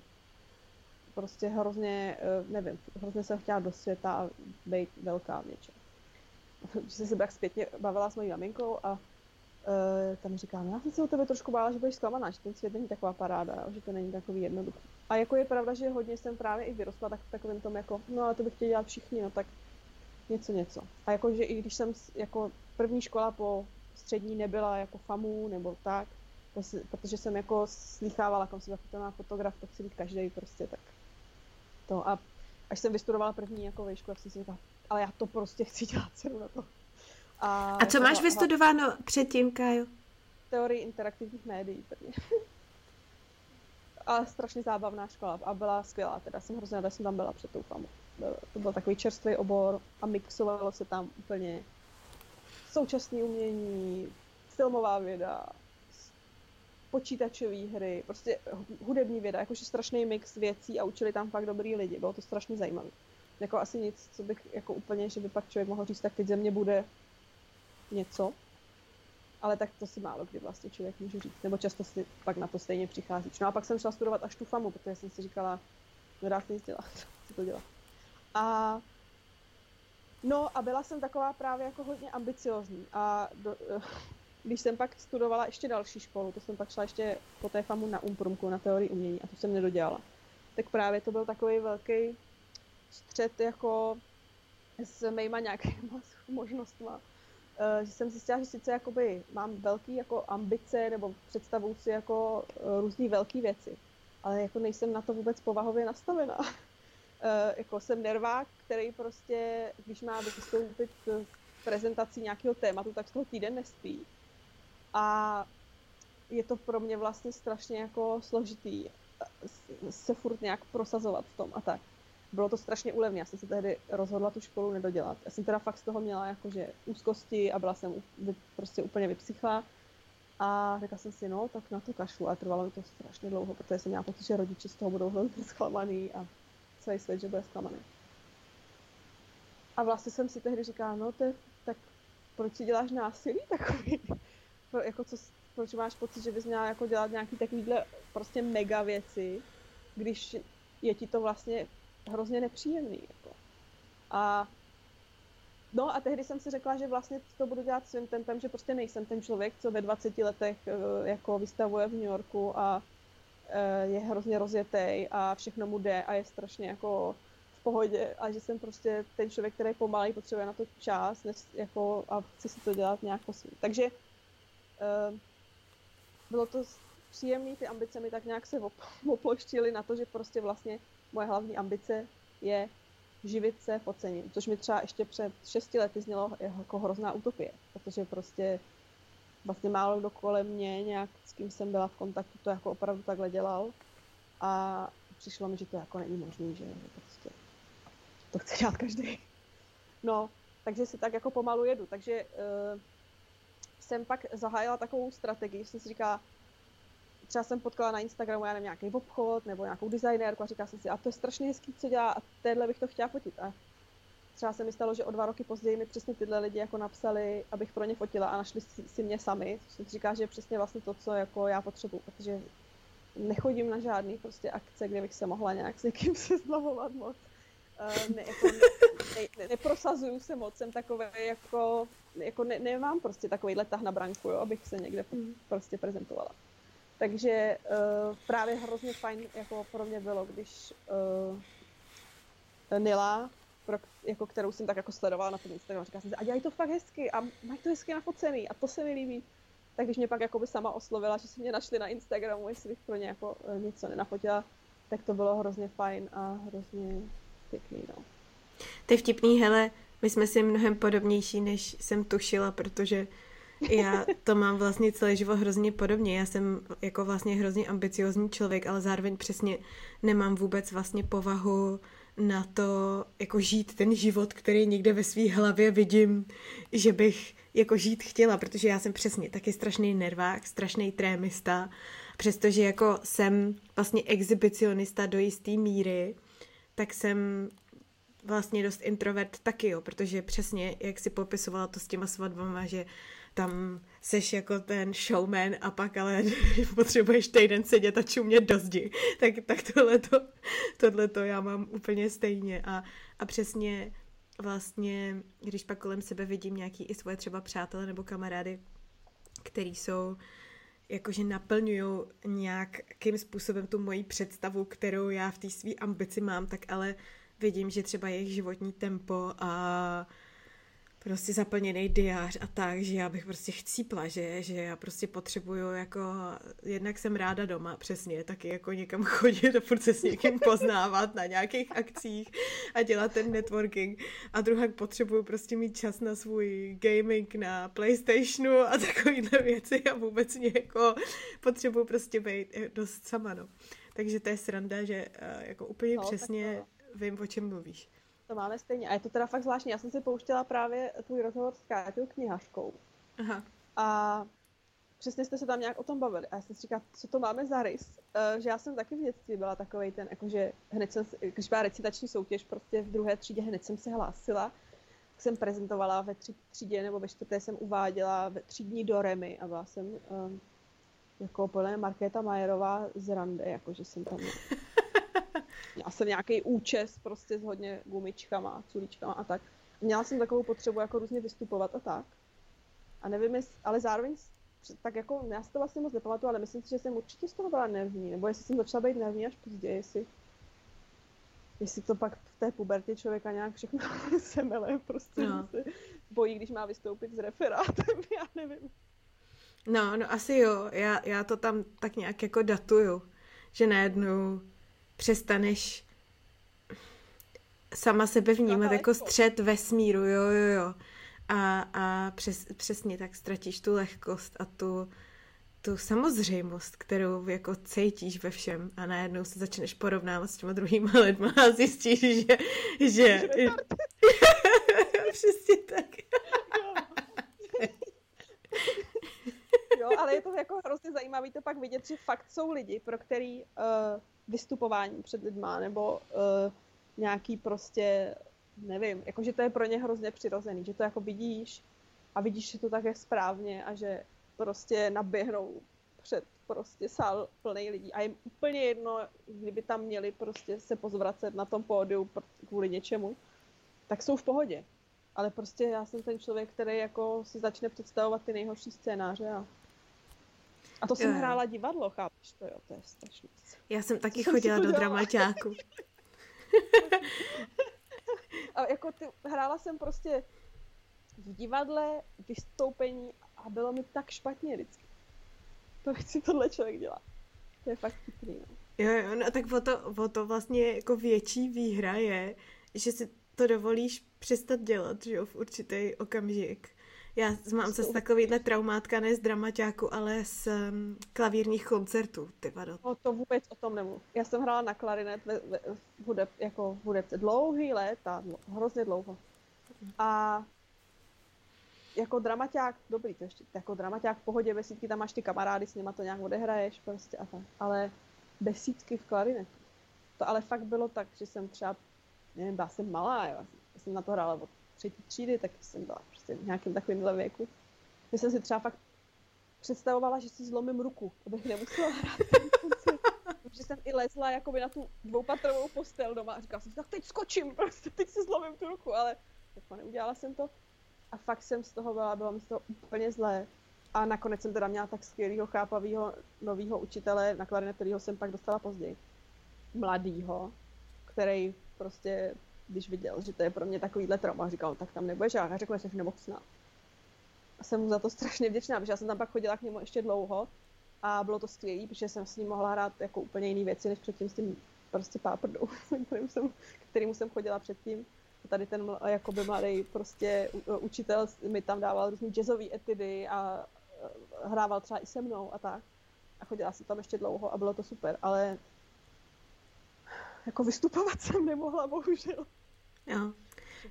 prostě hrozně, uh, nevím, hrozně jsem chtěla do světa a být velká v něčem. Že jsem se tak zpětně bavila s mojí maminkou a uh, tam říkám, já jsem se o tebe trošku bála, že budeš zklamaná, že ten svět není taková paráda, že to není takový jednoduchý. A jako je pravda, že hodně jsem právě i vyrostla tak v takovém tom jako, no ale to bych chtěli dělat všichni, no tak něco, něco. A jako, že i když jsem jako první škola po střední nebyla jako FAMU nebo tak, protože jsem jako slychávala, kam se na fotograf, to chci být každý prostě, tak to. A až jsem vystudovala první jako výšku, tak jsem si říkala, ale já to prostě chci dělat, cenu na to. A, a co máš vystudováno předtím, Kájo? Teorii interaktivních médií. a strašně zábavná škola a byla skvělá, teda jsem hrozně ráda, jsem tam byla před tou famu. To byl takový čerstvý obor a mixovalo se tam úplně současné umění, filmová věda, počítačové hry, prostě hudební věda, jakože strašný mix věcí a učili tam fakt dobrý lidi, bylo to strašně zajímavé. Jako asi nic, co bych jako úplně, že by pak člověk mohl říct, tak teď ze mě bude něco, ale tak to si málo kdy vlastně člověk může říct, nebo často si pak na to stejně přichází. No a pak jsem šla studovat až tu famu, protože jsem si říkala, nedá se nic dělat, co to dělat. A no a byla jsem taková právě jako hodně ambiciozní a do, když jsem pak studovala ještě další školu, to jsem pak šla ještě po té famu na Umprumku, na teorii umění a to jsem nedodělala. Tak právě to byl takový velký střed jako s mýma nějakýma možnostma že jsem zjistila, že sice jakoby mám velký jako ambice nebo představu si jako uh, různý velké věci, ale jako nejsem na to vůbec povahově nastavená. uh, jako jsem nervák, který prostě, když má vystoupit v prezentaci nějakého tématu, tak z toho týden nespí. A je to pro mě vlastně strašně jako složitý se furt nějak prosazovat v tom a tak bylo to strašně úlevné. Já jsem se tehdy rozhodla tu školu nedodělat. Já jsem teda fakt z toho měla jakože úzkosti a byla jsem prostě úplně vypsychla. A řekla jsem si, no, tak na to kašlu. A trvalo mi to strašně dlouho, protože jsem měla pocit, že rodiče z toho budou hrozně zklamaný a celý svět, že bude zklamaný. A vlastně jsem si tehdy říkala, no, te, tak proč si děláš násilí takový? Pro, jako co, proč máš pocit, že bys měla jako dělat nějaký takovýhle prostě mega věci, když je ti to vlastně hrozně nepříjemný. Jako. A No a tehdy jsem si řekla, že vlastně to budu dělat svým tempem, že prostě nejsem ten člověk, co ve 20 letech eh, jako vystavuje v New Yorku a eh, je hrozně rozjetý a všechno mu jde a je strašně jako v pohodě a že jsem prostě ten člověk, který pomalej potřebuje na to čas než, jako, a chci si to dělat nějak svým. Takže uh, bylo to příjemné, ty ambice mi tak nějak se oploštily na to, že prostě vlastně moje hlavní ambice je živit se v ocením, což mi třeba ještě před šesti lety znělo jako hrozná utopie, protože prostě vlastně málo kdo kolem mě, nějak s kým jsem byla v kontaktu, to jako opravdu takhle dělal a přišlo mi, že to jako není možný, že, že prostě to chce dělat každý. No, takže si tak jako pomalu jedu, takže uh, jsem pak zahájila takovou strategii, jsem si říkala, třeba jsem potkala na Instagramu, já nevím, nějaký obchod nebo nějakou designérku a říkala jsem si, a to je strašně hezký, co dělá a téhle bych to chtěla fotit. A třeba se mi stalo, že o dva roky později mi přesně tyhle lidi jako napsali, abych pro ně fotila a našli si, si mě sami, což jsem říká, že je přesně vlastně to, co jako já potřebuji, protože nechodím na žádný prostě akce, kde bych se mohla nějak s někým seznamovat moc. Uh, ne, jako ne, ne, neprosazuju se moc, jsem takové jako, jako ne, nemám prostě takovýhle tah na branku, jo, abych se někde mm. prostě prezentovala. Takže uh, právě hrozně fajn jako pro mě bylo, když uh, Nila, pro, jako kterou jsem tak jako sledovala na tom Instagramu, říkala jsem si, a dělají to fakt hezky a mají to hezky nafocený a to se mi líbí. Tak když mě pak jako by sama oslovila, že si mě našli na Instagramu, jestli bych pro ně jako uh, něco nenafotila, tak to bylo hrozně fajn a hrozně pěkný, no. Je vtipný, hele, my jsme si mnohem podobnější, než jsem tušila, protože já to mám vlastně celý život hrozně podobně. Já jsem jako vlastně hrozně ambiciozní člověk, ale zároveň přesně nemám vůbec vlastně povahu na to, jako žít ten život, který někde ve své hlavě vidím, že bych jako žít chtěla, protože já jsem přesně taky strašný nervák, strašný trémista, přestože jako jsem vlastně exhibicionista do jisté míry, tak jsem vlastně dost introvert taky, jo, protože přesně, jak si popisovala to s těma svatbama, že tam seš jako ten showman a pak ale potřebuješ týden sedět a čumět do zdi. Tak, tak tohleto, tohleto já mám úplně stejně a, a přesně vlastně, když pak kolem sebe vidím nějaký i svoje třeba přátelé nebo kamarády, který jsou jakože naplňují nějakým způsobem tu moji představu, kterou já v té své ambici mám, tak ale vidím, že třeba jejich životní tempo a prostě zaplněný diář a tak, že já bych prostě chcípla, že, že já prostě potřebuju jako, jednak jsem ráda doma, přesně, taky jako někam chodit a furt se s někým poznávat na nějakých akcích a dělat ten networking a druhá potřebuju prostě mít čas na svůj gaming na Playstationu a takovýhle věci a vůbec mě jako potřebuju prostě být dost sama, no. Takže to je sranda, že uh, jako úplně no, přesně vím, o čem mluvíš. To máme stejně. A je to teda fakt zvláštní. Já jsem si pouštěla právě tvůj rozhovor s Káťou knihařkou. Aha. A přesně jste se tam nějak o tom bavili. A já jsem si říkala, co to máme za rys. Uh, že já jsem taky v dětství byla takový ten, jakože hned jsem, když byla recitační soutěž, prostě v druhé třídě hned jsem se hlásila. Jsem prezentovala ve tři třídě nebo ve čtvrté jsem uváděla ve třídní do Remy a byla jsem uh, jako plné Markéta Majerová z Rande, jakože jsem tam Měla jsem nějaký účes prostě s hodně gumičkama, culíčkama a tak. Měla jsem takovou potřebu jako různě vystupovat a tak. A nevím, jestli, ale zároveň tak jako, já si to vlastně moc nepamatuju, ale myslím si, že jsem určitě z toho byla nervní, nebo jestli jsem začala být nervní až později, jestli, jestli to pak v té pubertě člověka nějak všechno semele, prostě no. se bojí, když má vystoupit z referátem, já nevím. No, no asi jo, já, já to tam tak nějak jako datuju, že najednou přestaneš sama sebe vnímat jako střed vesmíru, jo, jo, jo. A, a přes, přesně tak ztratíš tu lehkost a tu, tu samozřejmost, kterou jako cítíš ve všem a najednou se začneš porovnávat s těma druhýma lidma a zjistíš, že... že... přesně tak. jo, ale je to jako hrozně zajímavé to pak vidět, že fakt jsou lidi, pro který uh, vystupování před lidma, nebo uh, nějaký prostě, nevím, jakože to je pro ně hrozně přirozený, že to jako vidíš a vidíš, že to tak je správně a že prostě naběhnou před prostě sál plný lidí a jim úplně jedno, kdyby tam měli prostě se pozvracet na tom pódiu kvůli něčemu, tak jsou v pohodě. Ale prostě já jsem ten člověk, který jako si začne představovat ty nejhorší scénáře a a to jsem jo. hrála divadlo, chápeš to, jo, to je strašný. Já jsem taky jsem chodila do dramaťáku. a jako ty, hrála jsem prostě v divadle vystoupení a bylo mi tak špatně vždycky. To si tohle člověk dělá. To je fakt chytrý, no. Jo, jo, no tak o to, o to vlastně jako větší výhra je, že si to dovolíš přestat dělat, že jo, v určitý okamžik. Já mám zase takovýhle traumátka ne z dramaťáku, ale z um, klavírních koncertů, ty vado. No to vůbec o tom nemůžu. Já jsem hrála na klarinet ve, ve, v hudeb, jako v hudebce dlouhý léta, hrozně dlouho. A jako dramaťák, dobrý, to ještě, jako dramaťák v pohodě, besídky, tam máš ty kamarády, s nima to nějak odehraješ prostě a tak. Ale besídky v klarinetu. To ale fakt bylo tak, že jsem třeba, nevím, byla jsem malá, jo. Já jsem na to hrála od třetí třídy, tak jsem byla prostě v nějakém takovémhle věku. Já jsem si třeba fakt představovala, že si zlomím ruku, abych nemusela hrát. Protože jsem i lezla jakoby na tu dvoupatrovou postel doma a říkala jsem si, tak teď skočím, prostě teď si zlomím tu ruku, ale jako neudělala jsem to. A fakt jsem z toho byla, byla mi z toho úplně zlé. A nakonec jsem teda měla tak skvělého, chápavého, nového učitele na klarinet, kterého jsem pak dostala později. Mladýho, který prostě když viděl, že to je pro mě takovýhle trauma, říkal, tak tam nebudeš, já řekl, že jsi nemocná. A jsem mu za to strašně vděčná, protože já jsem tam pak chodila k němu ještě dlouho a bylo to skvělé, protože jsem s ním mohla hrát jako úplně jiné věci, než předtím s tím prostě páprdou, kterým jsem, kterým jsem chodila předtím. A tady ten jakoby mladý prostě učitel mi tam dával různý jazzové etidy a hrával třeba i se mnou a tak. A chodila jsem tam ještě dlouho a bylo to super, ale jako vystupovat jsem nemohla, bohužel. Jo.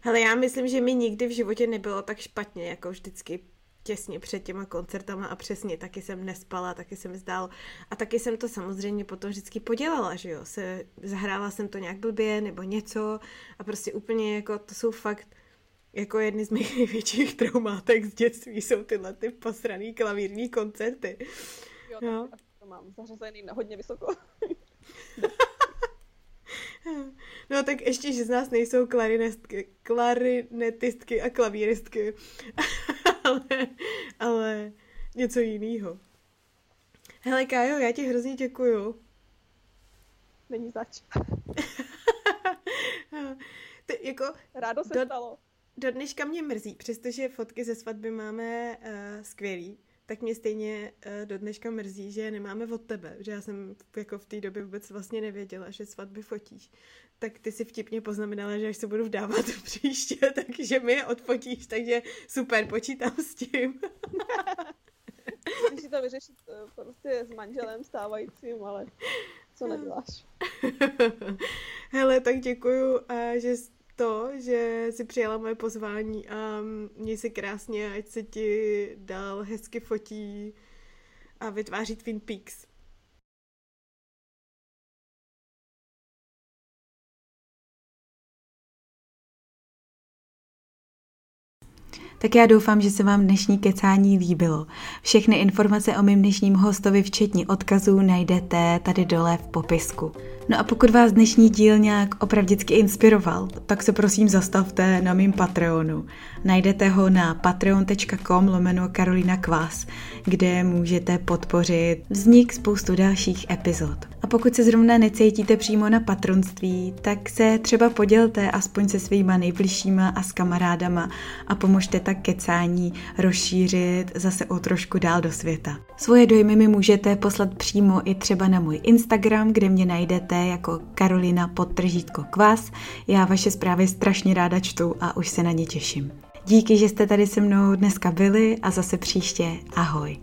Hele, já myslím, že mi nikdy v životě nebylo tak špatně, jako vždycky těsně před těma koncertama a přesně, taky jsem nespala, taky jsem zdál a taky jsem to samozřejmě potom vždycky podělala, že jo, se, zahrála jsem to nějak blbě nebo něco a prostě úplně jako, to jsou fakt jako jedny z mých největších traumátek z dětství jsou tyhle ty posraný klavírní koncerty. Jo, jo. to mám zařazený na hodně vysoko. No tak ještě, že z nás nejsou klarinetky, klarinetistky a klavíristky, ale, ale něco jiného. Hele Kájo, já ti hrozně děkuju. Není zač. Ty, jako, Rádo se do, stalo. do dneška mě mrzí, přestože fotky ze svatby máme uh, skvělý, tak mě stejně uh, do dneška mrzí, že je nemáme od tebe, že já jsem jako v té době vůbec vlastně nevěděla, že svatby fotíš. Tak ty si vtipně poznamenala, že až se budu vdávat příště, takže mi je odfotíš, takže super, počítám s tím. Musíš to vyřešit eh, prostě s manželem stávajícím, ale co neděláš. Hele, tak děkuju, že to, že si přijala moje pozvání a měj se krásně, ať se ti dál hezky fotí a vytváří Twin Peaks. Tak já doufám, že se vám dnešní kecání líbilo. Všechny informace o mém dnešním hostovi, včetně odkazů, najdete tady dole v popisku. No a pokud vás dnešní díl nějak opravdicky inspiroval, tak se prosím zastavte na mým Patreonu. Najdete ho na patreon.com lomeno Karolina Kvás, kde můžete podpořit vznik spoustu dalších epizod. A pokud se zrovna necítíte přímo na patronství, tak se třeba podělte aspoň se svýma nejbližšíma a s kamarádama a pomožte tak kecání rozšířit zase o trošku dál do světa. Svoje dojmy mi můžete poslat přímo i třeba na můj Instagram, kde mě najdete jako Karolina podtržítko kvas. Já vaše zprávy strašně ráda čtu a už se na ně těším. Díky, že jste tady se mnou dneska byli a zase příště. Ahoj.